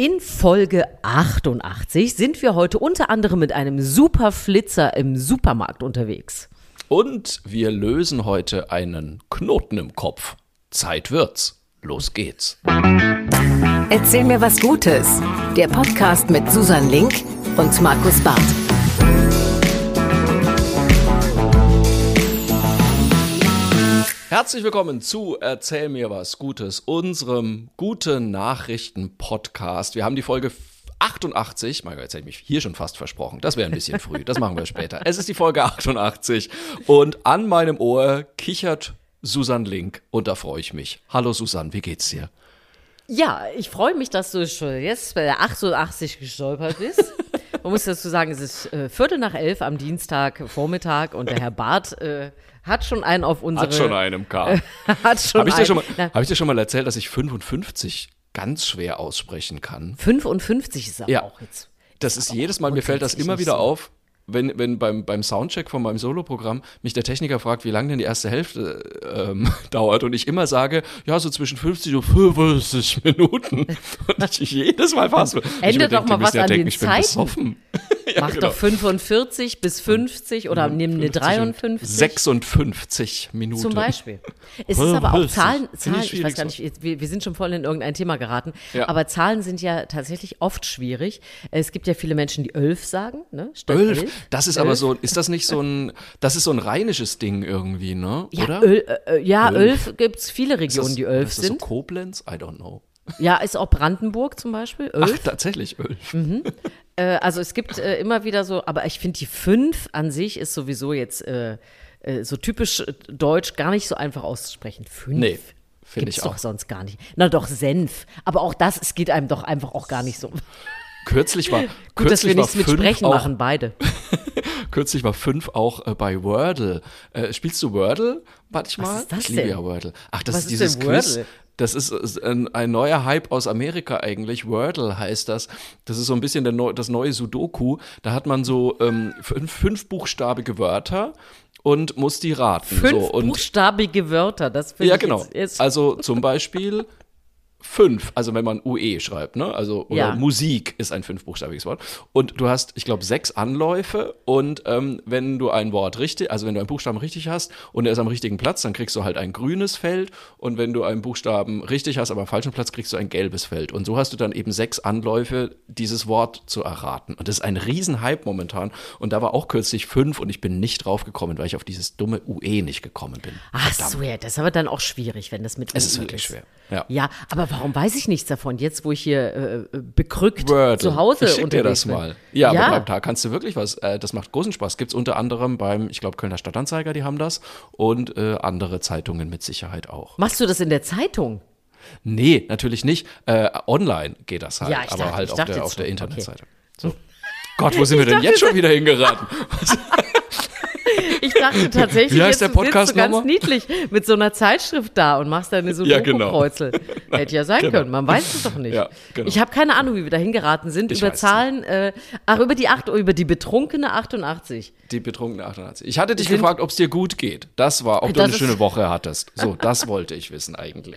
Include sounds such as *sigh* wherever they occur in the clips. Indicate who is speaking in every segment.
Speaker 1: In Folge 88 sind wir heute unter anderem mit einem Superflitzer im Supermarkt unterwegs.
Speaker 2: Und wir lösen heute einen Knoten im Kopf. Zeit wird's. Los geht's.
Speaker 3: Erzähl mir was Gutes. Der Podcast mit Susan Link und Markus Barth.
Speaker 2: Herzlich willkommen zu Erzähl mir was Gutes, unserem guten Nachrichten Podcast. Wir haben die Folge 88, mein Gott, jetzt hätte ich mich hier schon fast versprochen. Das wäre ein bisschen früh, das machen wir später. Es ist die Folge 88 und an meinem Ohr kichert Susan Link und da freue ich mich. Hallo Susan, wie geht's dir?
Speaker 1: Ja, ich freue mich, dass du schon jetzt bei der 88 gestolpert bist. Man muss dazu sagen, es ist äh, Viertel nach elf am Dienstag Vormittag und der Herr Barth äh, hat schon einen auf unsere.
Speaker 2: Hat schon einen im K. *laughs*
Speaker 1: hat schon
Speaker 2: Habe ich, dir
Speaker 1: einen.
Speaker 2: schon mal- hab ich dir schon mal erzählt, dass ich 55 ganz schwer aussprechen kann?
Speaker 1: 55 ist er
Speaker 2: Ja.
Speaker 1: auch jetzt.
Speaker 2: Das ist jedes Mal, mir fällt das immer wieder
Speaker 1: so.
Speaker 2: auf, wenn, wenn beim, beim Soundcheck von meinem Soloprogramm mich der Techniker fragt, wie lange denn die erste Hälfte ähm, *laughs* dauert und ich immer sage, ja, so zwischen 50 und 55 Minuten. *laughs* Und ich jedes Mal fasse.
Speaker 1: Ändert doch mal was an den
Speaker 2: ich bin
Speaker 1: Zeiten.
Speaker 2: besoffen. *laughs* ja,
Speaker 1: Mach
Speaker 2: genau.
Speaker 1: doch 45 bis 50 oder nimm eine
Speaker 2: 50 und
Speaker 1: 53.
Speaker 2: 56 Minuten.
Speaker 1: Zum Beispiel. Es ist aber auch
Speaker 2: 50.
Speaker 1: Zahlen,
Speaker 2: Finde ich
Speaker 1: Zahlen ich weiß gar nicht, wir, wir sind schon voll in irgendein Thema geraten,
Speaker 2: Ja.
Speaker 1: aber Zahlen sind ja tatsächlich oft schwierig. Es gibt ja viele Menschen, die elf sagen, ne? Statt
Speaker 2: Elf.
Speaker 1: elf.
Speaker 2: Das ist aber
Speaker 1: Elf.
Speaker 2: so, ist das nicht so ein, das ist so ein rheinisches Ding irgendwie, ne?
Speaker 1: Ja,
Speaker 2: Oder?
Speaker 1: Öl, äh, äh, ja
Speaker 2: Elf.
Speaker 1: elf gibt es viele
Speaker 2: Ist das-
Speaker 1: Regionen, die elf
Speaker 2: ist das
Speaker 1: sind.
Speaker 2: so Koblenz? I don't know.
Speaker 1: Ja, ist auch Brandenburg zum Beispiel,
Speaker 2: Ach,
Speaker 1: elf.
Speaker 2: tatsächlich elf.
Speaker 1: Äh, also es gibt äh, immer wieder so, aber ich finde die fünf an sich ist sowieso jetzt äh, äh, so typisch äh, deutsch gar nicht so einfach auszusprechen. Fünf.
Speaker 2: Nee, finde ich
Speaker 1: doch
Speaker 2: auch.
Speaker 1: sonst gar nicht. Na doch, Senf. Aber auch das, es geht einem doch einfach auch gar nicht so.
Speaker 2: Kürzlich war, *laughs*
Speaker 1: Gut, dass wir
Speaker 2: kürzlich
Speaker 1: nichts mit Sprechen
Speaker 2: auch,
Speaker 1: machen, beide. *laughs*
Speaker 2: Kürzlich war fünf auch äh, bei Wordle. Äh, spielst du Wordle manchmal?
Speaker 1: Was ist das
Speaker 2: ich liebe
Speaker 1: denn?
Speaker 2: ja Wordle. Ach, das
Speaker 1: Was
Speaker 2: ist
Speaker 1: ist
Speaker 2: dieses
Speaker 1: denn
Speaker 2: Quiz. Das ist ein, ein neuer Hype aus Amerika eigentlich. Wordle heißt das. Das ist so ein bisschen neu, das neue Sudoku. Da hat man so ähm, fünf, fünfbuchstabige Wörter und muss die raten.
Speaker 1: Fünf
Speaker 2: so,
Speaker 1: buchstabige Wörter, das finde
Speaker 2: Ja,
Speaker 1: ich
Speaker 2: genau.
Speaker 1: jetzt, jetzt
Speaker 2: Also zum Beispiel fünf, also wenn man UE schreibt, ne? Also oder
Speaker 1: Ja.
Speaker 2: Musik ist ein fünfbuchstabiges Wort. Und du hast, ich glaube, sechs Anläufe und ähm, wenn du ein Wort richtig, also wenn du einen Buchstaben richtig hast und er ist am richtigen Platz, dann kriegst du halt ein grünes Feld und wenn du einen Buchstaben richtig hast, aber am falschen Platz, kriegst du ein gelbes Feld. Und so hast du dann eben sechs Anläufe, dieses Wort zu erraten. Und das ist ein Riesenhype momentan. Und da war auch kürzlich fünf und ich bin nicht drauf gekommen, weil ich auf dieses dumme UE nicht gekommen bin.
Speaker 1: Ach so, ja, das ist aber dann auch schwierig, wenn das mit
Speaker 2: Es ist
Speaker 1: UI
Speaker 2: wirklich schwer. Ja.
Speaker 1: Ja, aber warum weiß ich nichts davon? Jetzt, wo ich hier äh, äh, bekrückt
Speaker 2: Wordle.
Speaker 1: zu Hause
Speaker 2: ich schick dir das
Speaker 1: bin.
Speaker 2: mal. Ja,
Speaker 1: Ja.
Speaker 2: aber Tag kannst du wirklich was. Äh, das macht großen Spaß. Gibt es unter anderem beim, ich glaube, Kölner Stadtanzeiger, die haben das. Und äh, andere Zeitungen mit Sicherheit auch.
Speaker 1: Machst du das in der Zeitung?
Speaker 2: Nee, natürlich nicht. Äh, online geht das halt,
Speaker 1: Ja, ich
Speaker 2: aber
Speaker 1: dachte-
Speaker 2: halt auf der, auf der. Internetseite. So. Gott, wo sind wir denn *laughs* jetzt schon wieder hingeraten? *laughs*
Speaker 1: Ich dachte tatsächlich,
Speaker 2: Wie heißt
Speaker 1: jetzt
Speaker 2: der Podcast
Speaker 1: sitzt du ganz niedlich mit so einer Zeitschrift da und machst deine so
Speaker 2: Ja, genau.
Speaker 1: kreuzel Hätte ja sein
Speaker 2: Genau.
Speaker 1: können, man weiß es doch nicht.
Speaker 2: Ja, genau.
Speaker 1: Ich habe keine Ahnung, wie wir da hingeraten sind.
Speaker 2: Ich
Speaker 1: über Zahlen, äh, ach, über die acht, über die betrunkene 88.
Speaker 2: Die betrunkene 88. Ich hatte dich
Speaker 1: Sind-
Speaker 2: gefragt, ob es dir gut geht. Das war, ob du
Speaker 1: Das
Speaker 2: eine
Speaker 1: ist-
Speaker 2: schöne Woche hattest. So, das wollte ich wissen eigentlich.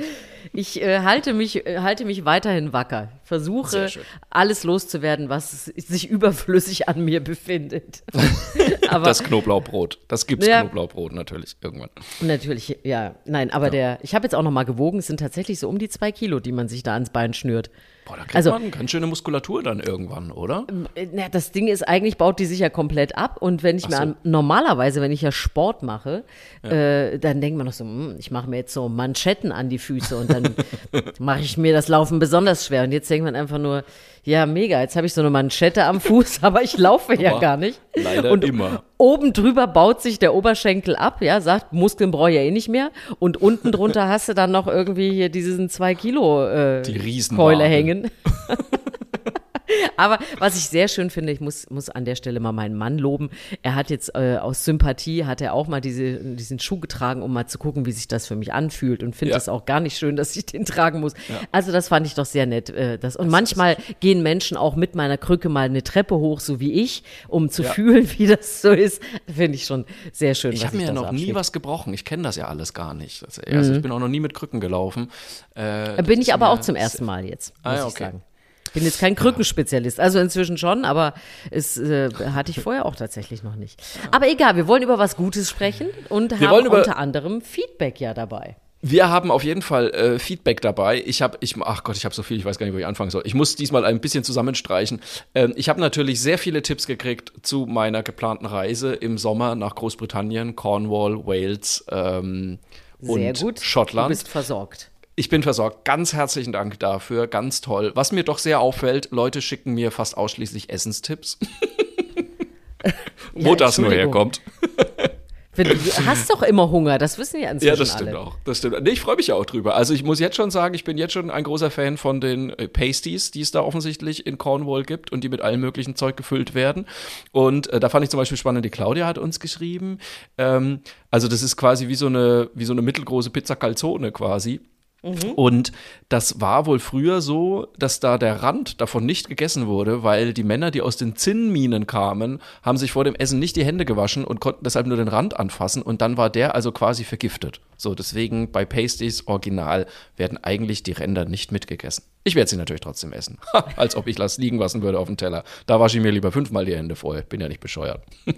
Speaker 1: Ich äh, halte, mich, äh, halte mich weiterhin wacker. Versuche, alles loszuwerden, was sich überflüssig an mir befindet. *laughs* Aber
Speaker 2: Das Knoblauchbrot. Das gibt's
Speaker 1: Ja.
Speaker 2: Knoblauchbrot natürlich irgendwann.
Speaker 1: natürlich, ja, nein, aber der, ich habe jetzt auch noch mal gewogen, es sind tatsächlich so um die zwei Kilo, die man sich da ans Bein schnürt.
Speaker 2: Boah, da kriegt
Speaker 1: Also-
Speaker 2: man ganz schöne Muskulatur dann irgendwann, oder?
Speaker 1: Äh, Na, das Ding ist, eigentlich baut die sich ja komplett ab. Und wenn ich mir
Speaker 2: so.
Speaker 1: an, normalerweise, wenn ich ja Sport mache, äh, dann denkt man noch so, hm, ich mache mir jetzt so Manschetten an die Füße und dann *laughs* mache ich mir das Laufen besonders schwer. Und jetzt denkt man einfach nur, ja, mega, jetzt habe ich so eine Manschette am Fuß, *laughs* aber ich laufe ja gar nicht.
Speaker 2: leider
Speaker 1: und
Speaker 2: immer.
Speaker 1: Oben drüber baut sich der Oberschenkel ab, ja, sagt, Muskeln brauche ich ja eh nicht mehr. Und unten drunter hast du dann noch irgendwie hier diesen zwei Kilo äh,
Speaker 2: Die Riesenwaage.
Speaker 1: Keule hängen. *laughs* *laughs* Aber was ich sehr schön finde, ich muss, muss an der Stelle mal meinen Mann loben. Er hat jetzt äh, aus Sympathie, hat er auch mal diese, diesen Schuh getragen, um mal zu gucken, wie sich das für mich anfühlt und finde
Speaker 2: Ja.
Speaker 1: es auch gar nicht schön, dass ich den tragen muss. Also das fand ich doch sehr nett. Äh, das, und manchmal gehen Menschen auch mit meiner Krücke mal eine Treppe hoch, so wie ich, um zu
Speaker 2: Ja.
Speaker 1: fühlen, wie das so ist. Finde ich schon sehr schön.
Speaker 2: Ich habe mir ja noch nie
Speaker 1: abspielt.
Speaker 2: was gebrochen. Ich kenne das ja alles gar nicht. Das, also Ich bin auch noch nie mit Krücken gelaufen. Äh,
Speaker 1: Bin
Speaker 2: das
Speaker 1: ich aber auch zum ersten Mal jetzt,
Speaker 2: Ah,
Speaker 1: muss
Speaker 2: ja,
Speaker 1: ich
Speaker 2: okay.
Speaker 1: sagen. Bin jetzt kein Krückenspezialist. Also inzwischen schon, aber es äh, hatte ich vorher auch tatsächlich noch nicht. Aber egal, wir wollen über was Gutes sprechen und
Speaker 2: Wir
Speaker 1: haben unter anderem Feedback ja dabei.
Speaker 2: Wir haben auf jeden Fall äh, Feedback dabei. Ich habe, ich, ach Gott, ich habe so viel, ich weiß gar nicht, wo ich anfangen soll. Ich muss diesmal ein bisschen zusammenstreichen. Ähm, ich habe natürlich sehr viele Tipps gekriegt zu meiner geplanten Reise im Sommer nach Großbritannien, Cornwall, Wales ähm,
Speaker 1: Sehr
Speaker 2: und
Speaker 1: gut.
Speaker 2: Schottland.
Speaker 1: Du bist versorgt.
Speaker 2: Ich bin versorgt. Ganz herzlichen Dank dafür. Ganz toll. Was mir doch sehr auffällt, Leute schicken mir fast ausschließlich Essenstipps. *laughs* Wo
Speaker 1: Ja,
Speaker 2: das nur herkommt. *laughs*
Speaker 1: Du hast doch immer Hunger, das wissen ja inzwischen
Speaker 2: Ja, das stimmt
Speaker 1: alle.
Speaker 2: auch. Das stimmt. Nee, ich freue mich ja auch drüber. Also ich muss jetzt schon sagen, ich bin jetzt schon ein großer Fan von den äh, Pasties, die es da offensichtlich in Cornwall gibt und die mit allem möglichen Zeug gefüllt werden. Und äh, da fand ich zum Beispiel spannend, die Claudia hat uns geschrieben. Ähm, also das ist quasi wie so eine, wie so eine mittelgroße Pizza Calzone quasi. Und das war wohl früher so, dass da der Rand davon nicht gegessen wurde, weil die Männer, die aus den Zinnminen kamen, haben sich vor dem Essen nicht die Hände gewaschen und konnten deshalb nur den Rand anfassen und dann war der also quasi vergiftet. So, deswegen bei Pasties Original werden eigentlich die Ränder nicht mitgegessen. Ich werde sie natürlich trotzdem essen. Ha, *laughs* Als ob ich das liegen lassen würde auf dem Teller. Da wasche ich mir lieber fünfmal die Hände vorher. Bin ja nicht bescheuert. *laughs*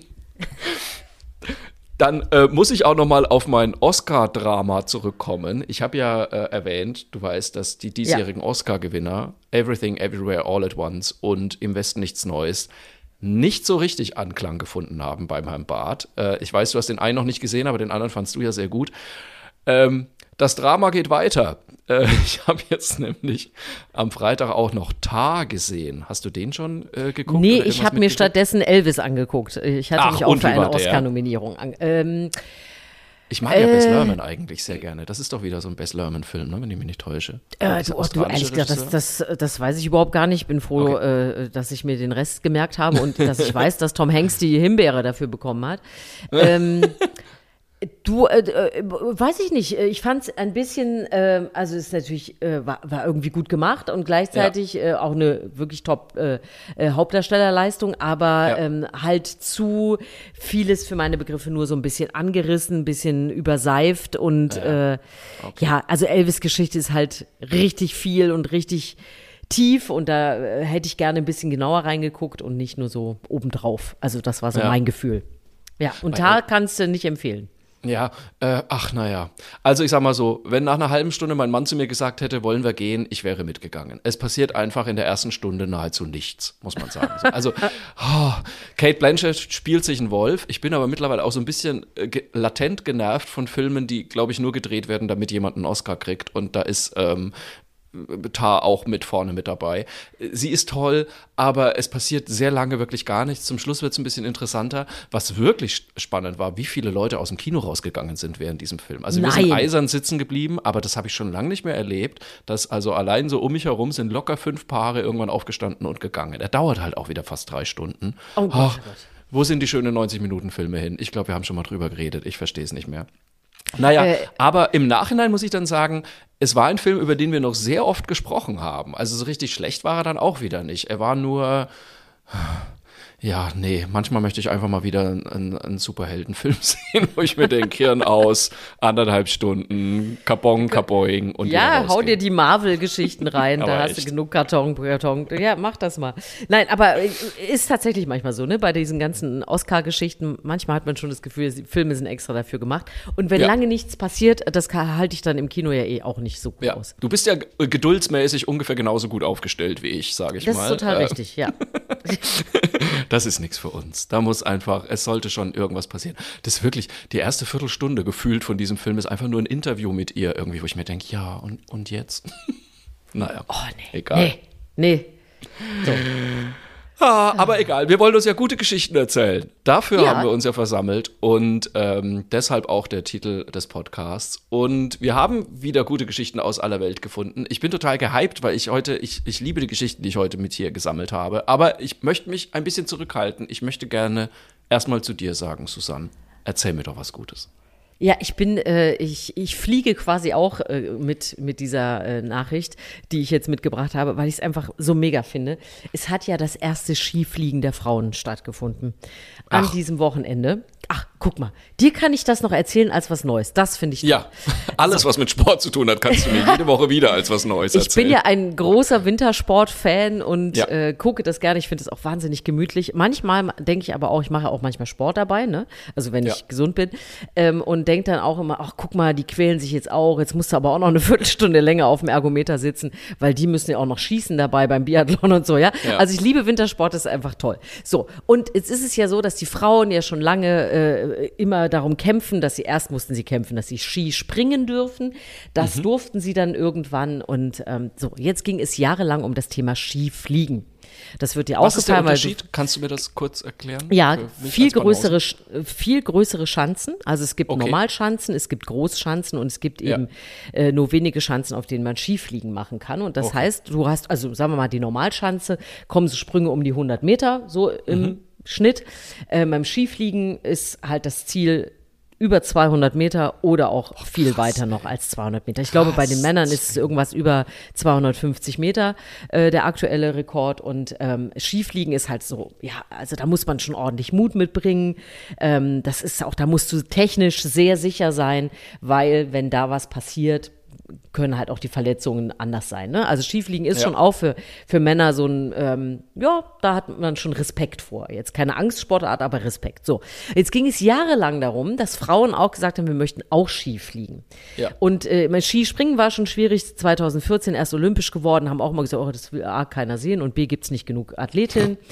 Speaker 2: Dann äh, muss ich auch noch mal auf mein Oscar-Drama zurückkommen. Ich habe ja äh, erwähnt, du weißt, dass die diesjährigen Oscar-Gewinner Everything, Everywhere, All at Once und Im Westen nichts Neues nicht so richtig Anklang gefunden haben beim Herrn Barth. Äh, ich weiß, du hast den einen noch nicht gesehen, aber den anderen fandst du ja sehr gut. Ähm, das Drama geht weiter. Äh, *laughs* ich habe jetzt nämlich am Freitag auch noch Tar gesehen. Hast du den schon äh, geguckt?
Speaker 1: Nee, ich habe mir stattdessen Elvis angeguckt. Ich hatte
Speaker 2: Ach,
Speaker 1: mich auch für eine? Oscar-Nominierung an. Ähm,
Speaker 2: Ich mag ja Bess
Speaker 1: Äh.
Speaker 2: Lerman eigentlich sehr gerne. Das ist doch wieder so ein Bess Lerman-Film, ne, wenn ich mich nicht täusche.
Speaker 1: äh, du, oh, du, ehrlich gesagt, das, das, das weiß ich überhaupt gar nicht. Ich bin froh, äh, dass ich mir den Rest gemerkt habe und dass ich weiß, dass Tom Hanks die Himbeere dafür bekommen hat. *laughs* Ähm, Du, äh, äh, weiß ich nicht. Ich fand es ein bisschen, äh, also es ist natürlich, äh, war, war irgendwie gut gemacht und gleichzeitig äh, auch eine wirklich top äh, äh, Hauptdarstellerleistung, aber
Speaker 2: Ja.
Speaker 1: ähm, halt zu vieles für meine Begriffe nur so ein bisschen angerissen, ein bisschen überseift und ja, äh, ja also Elvis Geschichte ist halt richtig viel und richtig tief und da äh, hätte ich gerne ein bisschen genauer reingeguckt und nicht nur so obendrauf. Also das war so
Speaker 2: Ja.
Speaker 1: mein Gefühl. Ja, und da kannst du nicht empfehlen.
Speaker 2: Ja, äh, ach naja. Also ich sag mal so, wenn nach einer halben Stunde mein Mann zu mir gesagt hätte, wollen wir gehen, ich wäre mitgegangen. Es passiert einfach in der ersten Stunde nahezu nichts, muss man sagen. Also *laughs* oh, Kate Blanchett spielt sich einen Wolf. Ich bin aber mittlerweile auch so ein bisschen äh, ge latent genervt von Filmen, die, glaube ich, nur gedreht werden, damit jemand einen Oscar kriegt. Und da ist ähm, Tar auch mit vorne mit dabei. Sie ist toll, aber es passiert sehr lange wirklich gar nichts. Zum Schluss wird es ein bisschen interessanter. Was wirklich spannend war, wie viele Leute aus dem Kino rausgegangen sind während diesem Film. Also wir sind
Speaker 1: Nein.
Speaker 2: eisern sitzen geblieben, aber das habe ich schon lange nicht mehr erlebt, dass also allein so um mich herum sind locker fünf Paare irgendwann aufgestanden und gegangen. Er dauert halt auch wieder fast drei Stunden.
Speaker 1: Oh Gott,
Speaker 2: Ach,
Speaker 1: oh.
Speaker 2: Wo sind die schönen 90-Minuten-Filme hin? Ich glaube, wir haben schon mal drüber geredet. Ich verstehe es nicht mehr. Naja,
Speaker 1: Äh,
Speaker 2: aber im Nachhinein muss ich dann sagen, es war ein Film, über den wir noch sehr oft gesprochen haben. Also so richtig schlecht war er dann auch wieder nicht. Er war nur, ja, nee, manchmal möchte ich einfach mal wieder einen, einen Superheldenfilm *laughs* sehen, wo ich mir denke, Hirn aus, anderthalb Stunden, Kabong, Kaboing und
Speaker 1: Ja, hau dir die Marvel-Geschichten rein, da hast
Speaker 2: echt.
Speaker 1: du genug Karton, Karton. Ja, mach das mal. Nein, aber äh, ist tatsächlich manchmal so, ne? Bei diesen ganzen Oscar-Geschichten, manchmal hat man schon das Gefühl, Filme sind extra dafür gemacht. Und wenn
Speaker 2: Ja.
Speaker 1: lange nichts passiert, das halte ich dann im Kino ja eh auch nicht so gut
Speaker 2: Ja,
Speaker 1: aus.
Speaker 2: du bist ja geduldsmäßig ungefähr genauso gut aufgestellt wie ich, sage ich
Speaker 1: Das
Speaker 2: mal.
Speaker 1: ist total
Speaker 2: Äh,
Speaker 1: richtig, ja. *laughs* *laughs*
Speaker 2: Das ist nichts für uns. Da muss einfach, es sollte schon irgendwas passieren. Das ist wirklich, die erste Viertelstunde gefühlt von diesem Film ist einfach nur ein Interview mit ihr irgendwie, wo ich mir denke, ja, und, und jetzt? *laughs* naja,
Speaker 1: Oh, nee.
Speaker 2: egal.
Speaker 1: Nee, nee. *laughs*
Speaker 2: Ah, aber egal, wir wollen uns ja gute Geschichten erzählen. Dafür
Speaker 1: Ja.
Speaker 2: haben wir uns ja versammelt und ähm, deshalb auch der Titel des Podcasts. Und wir haben wieder gute Geschichten aus aller Welt gefunden. Ich bin total gehypt, weil ich heute, ich, ich liebe die Geschichten, die ich heute mit hier gesammelt habe. Aber ich möchte mich ein bisschen zurückhalten. Ich möchte gerne erstmal zu dir sagen, Susanne. Erzähl mir doch was Gutes.
Speaker 1: Ja, ich bin, äh, ich, ich fliege quasi auch äh, mit, mit dieser äh, Nachricht, die ich jetzt mitgebracht habe, weil ich es einfach so mega finde. Es hat ja das erste Skifliegen der Frauen stattgefunden an
Speaker 2: Ach.
Speaker 1: diesem Wochenende. Ach, guck mal, dir kann ich das noch erzählen als was Neues. Das finde ich toll.
Speaker 2: Ja, *laughs* alles, was mit Sport zu tun hat, kannst du mir *laughs* jede Woche wieder als was Neues
Speaker 1: Ich
Speaker 2: erzählen.
Speaker 1: bin ja ein großer Wintersport-Fan und
Speaker 2: Ja.
Speaker 1: äh, gucke das gerne. Ich finde es auch wahnsinnig gemütlich. Manchmal denke ich aber auch, ich mache auch manchmal Sport dabei, ne? Also wenn
Speaker 2: Ja.
Speaker 1: ich gesund bin. Ähm, und denke dann auch immer, ach guck mal, die quälen sich jetzt auch. Jetzt musst du aber auch noch eine Viertelstunde länger auf dem Ergometer sitzen, weil die müssen ja auch noch schießen dabei beim Biathlon und so, ja?
Speaker 2: Ja.
Speaker 1: Also ich liebe Wintersport, das ist einfach toll. So, und jetzt ist es ja so, dass die Frauen ja schon lange äh, immer darum kämpfen, dass sie erst mussten sie kämpfen, dass sie Ski springen dürfen.
Speaker 2: Mhm.
Speaker 1: Das durften sie dann irgendwann. Und ähm, so, jetzt ging es jahrelang um das Thema Skifliegen. Das wird dir
Speaker 2: was ist der Unterschied? Kannst du mir das kurz erklären?
Speaker 1: ja, viel größere, viel größere Schanzen. Also es gibt
Speaker 2: Okay.
Speaker 1: Normalschanzen, es gibt Großschanzen und es gibt
Speaker 2: Ja.
Speaker 1: eben äh, nur wenige Schanzen, auf denen man Skifliegen machen kann. Und das
Speaker 2: Okay.
Speaker 1: heißt, du hast, also sagen wir mal, die Normalschanze, kommen so Sprünge um die 100 Meter, so im
Speaker 2: Mhm.
Speaker 1: Schnitt. Äh, beim Skifliegen ist halt das Ziel über 200 Meter oder auch viel weiter noch als 200 Meter. Ich glaube, bei den Männern ist es irgendwas über 250 Meter äh, der aktuelle Rekord und ähm, Skifliegen ist halt so, ja, also da muss man schon ordentlich Mut mitbringen. Ähm, das ist auch, da musst du technisch sehr sicher sein, weil wenn da was passiert, können halt auch die Verletzungen anders sein. Ne? Also Skifliegen ist
Speaker 2: Ja.
Speaker 1: schon auch für, für Männer so ein, ähm, ja, da hat man schon Respekt vor. Jetzt keine Angstsportart, aber Respekt. So, jetzt ging es jahrelang darum, dass Frauen auch gesagt haben, wir möchten auch Skifliegen.
Speaker 2: Ja.
Speaker 1: Und äh, mein Skispringen war schon schwierig, 2014 erst olympisch geworden, haben auch immer gesagt, oh, das will A, keiner sehen und B, gibt's nicht genug Athletinnen. *laughs*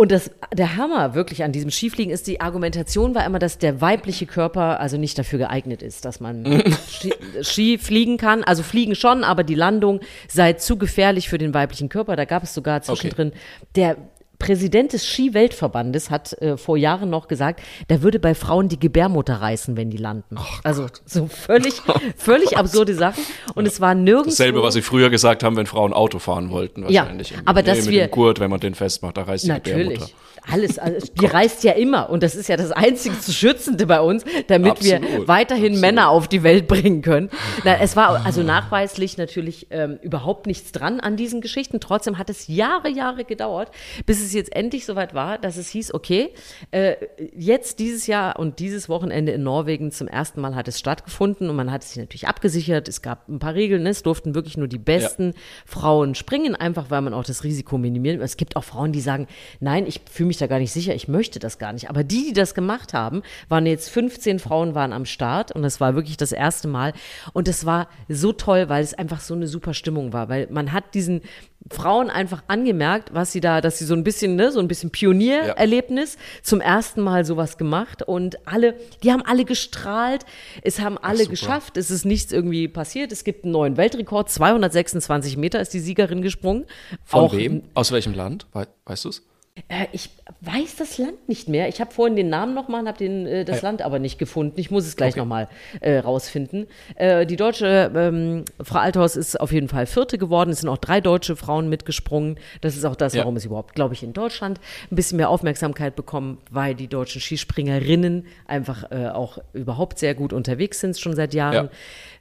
Speaker 1: Und das, der Hammer wirklich an diesem Skifliegen ist, die Argumentation war immer, dass der weibliche Körper also nicht dafür geeignet ist, dass man Ski, Ski fliegen kann. Also fliegen schon, aber die Landung sei zu gefährlich für den weiblichen Körper. Da gab es sogar zwischendrin der Präsident des Ski-Weltverbandes hat äh, vor Jahren noch gesagt, da würde bei Frauen die Gebärmutter reißen, wenn die landen. also so völlig, völlig *laughs* absurde Sachen. Und es war nirgends.
Speaker 2: Dasselbe, was sie früher gesagt haben, wenn Frauen Auto fahren wollten,
Speaker 1: Ja,
Speaker 2: wahrscheinlich.
Speaker 1: aber
Speaker 2: nee,
Speaker 1: dass
Speaker 2: mit
Speaker 1: wir-
Speaker 2: dem Gurt, wenn man den festmacht, da reißt die
Speaker 1: Natürlich.
Speaker 2: Gebärmutter.
Speaker 1: Alles, alles, *laughs* die reißt ja immer. Und das ist ja das einzig zu Schützende bei uns, damit wir
Speaker 2: Absolut,
Speaker 1: weiterhin
Speaker 2: absolut.
Speaker 1: Männer auf die Welt bringen können. Na, es war also nachweislich natürlich ähm, überhaupt nichts dran an diesen Geschichten. Trotzdem hat es Jahre, Jahre gedauert, bis es jetzt endlich soweit war, dass es hieß, okay, äh, jetzt dieses Jahr und dieses Wochenende in Norwegen zum ersten Mal hat es stattgefunden und man hat es sich natürlich abgesichert. Es gab ein paar Regeln, ne? es durften wirklich nur die besten Frauen springen, einfach weil man auch das Risiko minimiert. Es gibt auch Frauen, die sagen, nein, ich fühle mich da gar nicht sicher, ich möchte das gar nicht. Aber die, die das gemacht haben, waren jetzt 15 Frauen waren am Start und das war wirklich das erste Mal. Und es war so toll, weil es einfach so eine super Stimmung war, weil man hat diesen Frauen einfach angemerkt, was sie da, dass sie so ein bisschen, ne, so ein bisschen Pioniererlebnis zum ersten Mal sowas gemacht und alle, die haben alle gestrahlt, es haben alle
Speaker 2: super.
Speaker 1: geschafft, es ist nichts irgendwie passiert, es gibt einen neuen Weltrekord, 226 Meter ist die Siegerin gesprungen.
Speaker 2: Von
Speaker 1: Auch
Speaker 2: wem? Aus welchem Land? We weißt du es?
Speaker 1: Äh, ich weiß das Land nicht mehr. Ich habe vorhin den Namen nochmal und habe äh, das Land aber nicht gefunden. Ich muss es gleich
Speaker 2: Okay.
Speaker 1: nochmal äh, rausfinden. Äh, die deutsche ähm, Frau Althaus ist auf jeden Fall Vierte geworden. Es sind auch drei deutsche Frauen mitgesprungen. Das ist auch das,
Speaker 2: Ja.
Speaker 1: warum es überhaupt, glaube ich, in Deutschland ein bisschen mehr Aufmerksamkeit bekommen, weil die deutschen Skispringerinnen einfach äh, auch überhaupt sehr gut unterwegs sind, schon seit Jahren.
Speaker 2: Ja.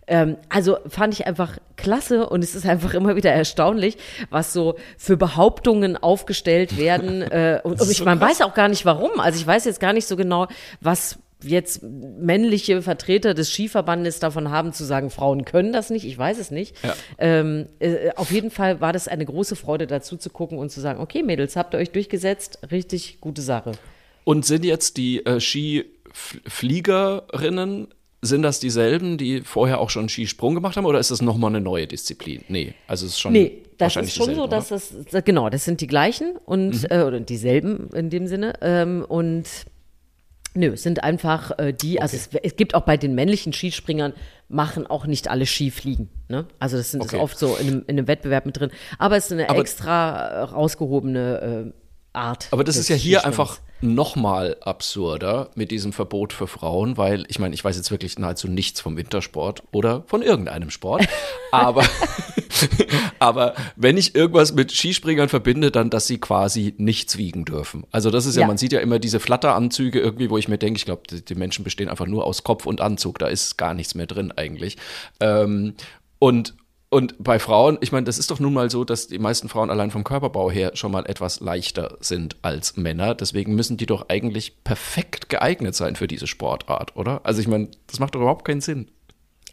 Speaker 1: Ähm, also fand ich einfach klasse und es ist einfach immer wieder erstaunlich, was so für Behauptungen aufgestellt werden. *laughs* äh, und und ich, man weiß auch gar nicht warum. Also ich weiß jetzt gar nicht so genau, was jetzt männliche Vertreter des Skiverbandes davon haben zu sagen, Frauen können das nicht. Ich weiß es nicht.
Speaker 2: Ja.
Speaker 1: Ähm, äh, auf jeden Fall war das eine große Freude, dazu zu gucken und zu sagen, okay, Mädels, habt ihr euch durchgesetzt? Richtig gute Sache.
Speaker 2: Und sind jetzt die äh, Skifliegerinnen, sind das dieselben, die vorher auch schon Skisprung gemacht haben, oder ist das nochmal eine neue Disziplin? Nee, also es ist schon
Speaker 1: Nee, das ist schon so, dass das, das, genau, das sind die gleichen und, äh, oder dieselben in dem Sinne. Ähm, und nö, es sind einfach äh, die, also es, es gibt auch bei den männlichen Skispringern, machen auch nicht alle Skifliegen. Ne? Also das sind
Speaker 2: Okay.
Speaker 1: oft so in einem, in einem Wettbewerb mit drin. Aber es ist eine
Speaker 2: Aber-
Speaker 1: extra äh, rausgehobene äh, Art.
Speaker 2: Aber das ist ja hier
Speaker 1: Skisprings.
Speaker 2: einfach nochmal absurder mit diesem Verbot für Frauen, weil ich meine, ich weiß jetzt wirklich nahezu nichts vom Wintersport oder von irgendeinem Sport, *laughs* aber, *laughs* aber wenn ich irgendwas mit Skispringern verbinde, dann, dass sie quasi nichts wiegen dürfen. Also das ist ja,
Speaker 1: Ja.
Speaker 2: man sieht ja immer diese Flatteranzüge irgendwie, wo ich mir denke, ich glaube, die, die Menschen bestehen einfach nur aus Kopf und Anzug, da ist gar nichts mehr drin eigentlich. Ähm, und und bei Frauen, ich meine, das ist doch nun mal so, dass die meisten Frauen allein vom Körperbau her schon mal etwas leichter sind als Männer. Deswegen müssen die doch eigentlich perfekt geeignet sein für diese Sportart, oder? Also ich meine, das macht doch überhaupt keinen Sinn.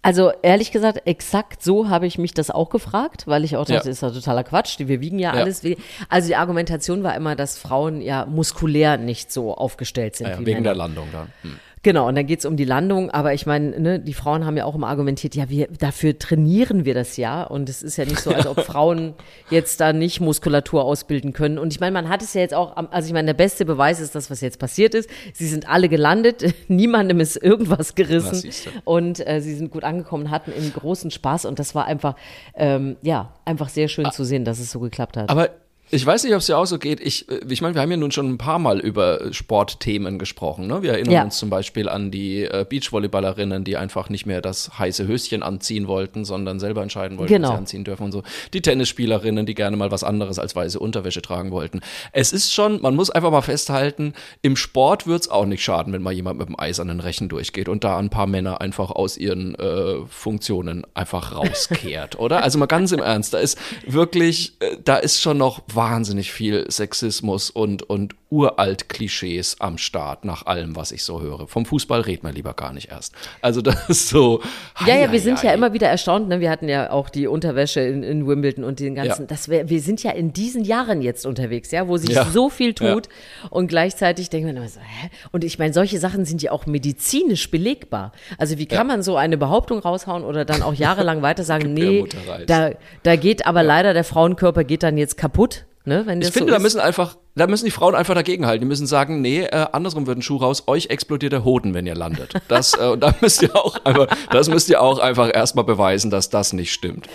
Speaker 1: Also ehrlich gesagt, exakt so habe ich mich das auch gefragt, weil ich auch dachte,
Speaker 2: Ja.
Speaker 1: das ist ja totaler Quatsch. Wir wiegen ja,
Speaker 2: Ja.
Speaker 1: alles. Also die Argumentation war immer, dass Frauen ja muskulär nicht so aufgestellt sind
Speaker 2: Ja,
Speaker 1: wie
Speaker 2: wegen
Speaker 1: Männer.
Speaker 2: der Landung da. Hm.
Speaker 1: Genau, und dann geht's um die Landung, aber ich meine, ne, die Frauen haben ja auch immer argumentiert, ja, wir, dafür trainieren wir das ja. Und es ist ja nicht so, als ob *laughs* Frauen jetzt da nicht Muskulatur ausbilden können. Und ich meine, man hat es ja jetzt auch, am- also ich meine, der beste Beweis ist das, was jetzt passiert ist. Sie sind alle gelandet, *laughs* niemandem ist irgendwas gerissen. Und äh, sie sind gut angekommen, hatten einen großen Spaß. Und das war einfach, ähm, ja, einfach sehr schön zu sehen, dass es so geklappt hat.
Speaker 2: Aber ich weiß nicht, ob es dir auch so geht. Ich, äh, ich meine, wir haben ja nun schon ein paar Mal über Sportthemen gesprochen. Ne? Wir erinnern
Speaker 1: Ja.
Speaker 2: uns zum Beispiel an die äh, Beachvolleyballerinnen, die einfach nicht mehr das heiße Höschen anziehen wollten, sondern selber entscheiden wollten,
Speaker 1: Genau.
Speaker 2: was sie anziehen dürfen und so. Die Tennisspielerinnen, die gerne mal was anderes als weiße Unterwäsche tragen wollten. Es ist schon, man muss einfach mal festhalten, im Sport wird es auch nicht schaden, wenn mal jemand mit dem eisernen Rechen durchgeht und da ein paar Männer einfach aus ihren äh, Funktionen einfach rauskehrt, *laughs* oder? Also mal ganz im Ernst, da ist wirklich, äh, da ist schon noch wahnsinnig viel Sexismus und, und uralt Klischees am Start, nach allem, was ich so höre. Vom Fußball reden wir lieber gar nicht erst. Also das ist so.
Speaker 1: Ja, ja,
Speaker 2: hei,
Speaker 1: wir sind
Speaker 2: hei,
Speaker 1: ja immer wieder erstaunt. Ne? Wir hatten ja auch die Unterwäsche in, in Wimbledon und den ganzen.
Speaker 2: Ja.
Speaker 1: Das wär, wir sind ja in diesen Jahren jetzt unterwegs, ja, wo sich
Speaker 2: Ja.
Speaker 1: so viel tut und gleichzeitig denkt man immer so, hä? Und ich meine, solche Sachen sind ja auch medizinisch belegbar. Also wie kann man so eine Behauptung raushauen oder dann auch jahrelang weiter *laughs* sagen, nee, da, da geht aber leider der Frauenkörper geht dann jetzt kaputt. Ne, wenn
Speaker 2: Ich finde,
Speaker 1: so
Speaker 2: da müssen einfach, da müssen die Frauen einfach dagegenhalten. Die müssen sagen, nee, äh, andersrum wird ein Schuh raus, euch explodiert der Hoden, wenn ihr landet. Das, äh, und da müsst ihr auch einfach, das müsst ihr auch einfach erstmal beweisen, dass das nicht stimmt.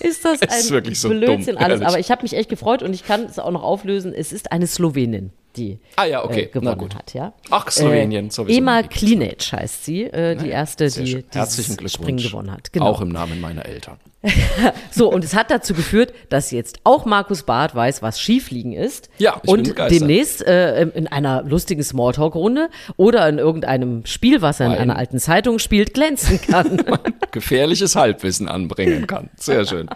Speaker 1: ist das *laughs* ein
Speaker 2: ist wirklich so
Speaker 1: Blödsinn
Speaker 2: dumm,
Speaker 1: alles.
Speaker 2: ehrlich.
Speaker 1: Aber ich habe mich echt gefreut und ich kann es auch noch auflösen. Es ist eine Slowenin, die
Speaker 2: Ah ja, okay,
Speaker 1: äh, gewonnen
Speaker 2: na gut.
Speaker 1: hat. Ja?
Speaker 2: Ach, Slowenien,
Speaker 1: äh,
Speaker 2: sowieso.
Speaker 1: Ema Klinic heißt sie, äh, die erste,
Speaker 2: Sehr
Speaker 1: die dieses. Springen gewonnen hat. Genau.
Speaker 2: Auch im Namen meiner Eltern. *laughs*
Speaker 1: So, und es hat dazu geführt, dass jetzt auch Markus Barth weiß, was Schiefliegen ist.
Speaker 2: Ja, ich bin
Speaker 1: Und demnächst äh, in einer lustigen Smalltalk-Runde oder in irgendeinem Spiel, was er in
Speaker 2: Ein-
Speaker 1: einer alten Zeitung spielt, glänzen kann. *laughs*
Speaker 2: gefährliches Halbwissen anbringen kann. Sehr schön.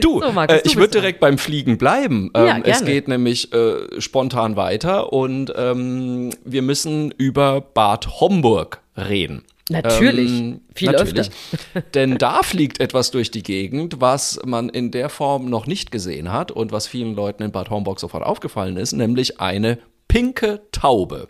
Speaker 2: Du,
Speaker 1: So, Markus,
Speaker 2: äh, ich würde
Speaker 1: dran.
Speaker 2: direkt beim Fliegen bleiben. Ähm,
Speaker 1: Ja,
Speaker 2: es geht nämlich äh, spontan weiter und ähm, wir müssen über Bad Homburg reden.
Speaker 1: Natürlich. Viel
Speaker 2: natürlich. *laughs* Denn da fliegt etwas durch die Gegend, was man in der Form noch nicht gesehen hat und was vielen Leuten in Bad Homburg sofort aufgefallen ist, nämlich eine pinke Taube.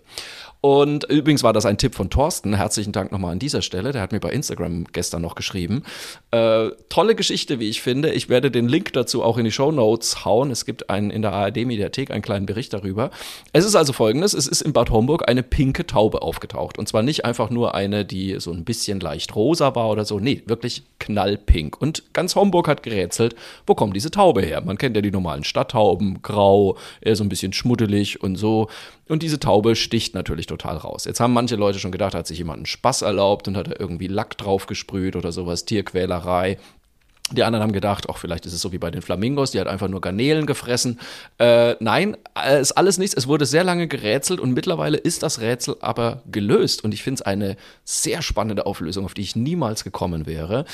Speaker 2: Und übrigens war das ein Tipp von Thorsten. Herzlichen Dank nochmal an dieser Stelle. Der hat mir bei Instagram gestern noch geschrieben. Äh, tolle Geschichte, wie ich finde. Ich werde den Link dazu auch in die Show Notes hauen. Es gibt einen in der ARD-Mediathek einen kleinen Bericht darüber. Es ist also folgendes: Es ist in Bad Homburg eine pinke Taube aufgetaucht. Und zwar nicht einfach nur eine, die so ein bisschen leicht rosa war oder so. Nee, wirklich knallpink. Und ganz Homburg hat gerätselt, wo kommt diese Taube her? Man kennt ja die normalen Stadttauben, grau, eher so ein bisschen schmuddelig und so. Und diese Taube sticht natürlich total raus. Jetzt haben manche Leute schon gedacht, hat sich jemand einen Spaß erlaubt und hat da irgendwie Lack drauf gesprüht oder sowas, Tierquälerei. Die anderen haben gedacht, auch vielleicht ist es so wie bei den Flamingos, die hat einfach nur Garnelen gefressen. Äh, nein, äh, ist alles nichts. Es wurde sehr lange gerätselt und mittlerweile ist das Rätsel aber gelöst. Und ich finde es eine sehr spannende Auflösung, auf die ich niemals gekommen wäre.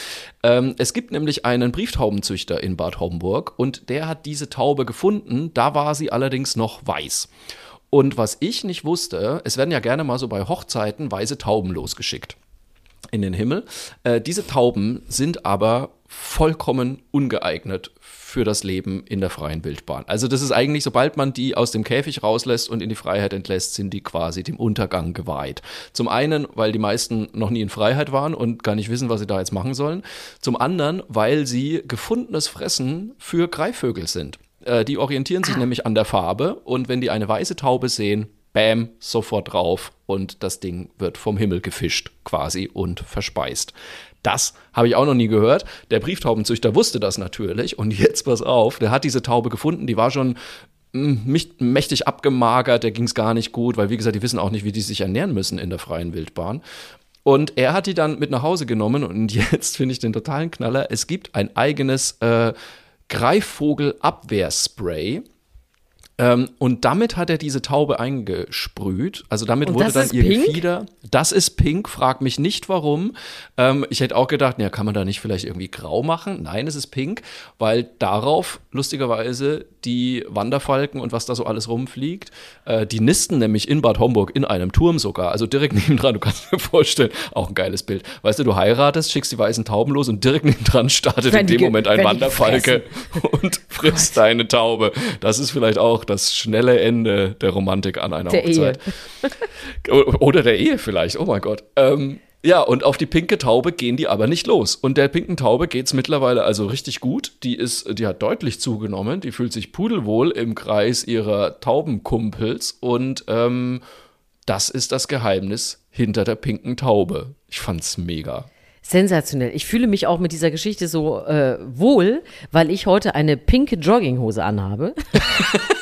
Speaker 2: Ähm, es gibt nämlich einen Brieftaubenzüchter in Bad Homburg und der hat diese Taube gefunden. Da war sie allerdings noch weiß. Und was ich nicht wusste, es werden ja gerne mal so bei Hochzeiten weiße Tauben losgeschickt in den Himmel. Äh, diese Tauben sind aber vollkommen ungeeignet für das Leben in der freien Wildbahn. Also das ist eigentlich, sobald man die aus dem Käfig rauslässt und in die Freiheit entlässt, sind die quasi dem Untergang geweiht. Zum einen, weil die meisten noch nie in Freiheit waren und gar nicht wissen, was sie da jetzt machen sollen. Zum anderen, weil sie gefundenes Fressen für Greifvögel sind. Äh, die orientieren sich nämlich an der Farbe und wenn die eine weiße Taube sehen, Bam, sofort drauf und das Ding wird vom Himmel gefischt quasi und verspeist. Das habe ich auch noch nie gehört. Der Brieftaubenzüchter wusste das natürlich und jetzt pass auf, der hat diese Taube gefunden, die war schon mich- mächtig abgemagert, der ging es gar nicht gut, weil wie gesagt, die wissen auch nicht, wie die sich ernähren müssen in der freien Wildbahn. Und er hat die dann mit nach Hause genommen und *laughs* jetzt finde ich den totalen Knaller. Es gibt ein eigenes äh, Greifvogelabwehrspray Ähm, und damit hat er diese Taube eingesprüht. Also damit
Speaker 1: Und
Speaker 2: wurde
Speaker 1: das
Speaker 2: dann ihr
Speaker 1: pink?
Speaker 2: Gefieder. Das ist pink, frag mich nicht warum. Ähm, ich hätte auch gedacht, ja, kann man da nicht vielleicht irgendwie grau machen? Nein, es ist pink, weil darauf lustigerweise die Wanderfalken und was da so alles rumfliegt, äh, die nisten nämlich in Bad Homburg in einem Turm sogar. Also direkt *laughs* nebendran, du kannst dir vorstellen, auch ein geiles Bild. Weißt du, du heiratest, schickst die weißen Tauben los und direkt *laughs* nebendran startet in dem Moment ein Wanderfalke *laughs* und frisst deine Taube. Das ist vielleicht auch das schnelle Ende der Romantik an einer
Speaker 1: Der
Speaker 2: Hochzeit. O- Oder der Ehe vielleicht, oh mein Gott. Ähm, ja, und auf die pinke Taube gehen die aber nicht los. Und der pinken Taube geht's mittlerweile also richtig gut. Die ist, die hat deutlich zugenommen. Die fühlt sich pudelwohl im Kreis ihrer Taubenkumpels. Und ähm, das ist das Geheimnis hinter der pinken Taube. Ich fand's mega.
Speaker 1: Sensationell. Ich fühle mich auch mit dieser Geschichte so äh, wohl, weil ich heute eine pinke Jogginghose anhabe. *laughs*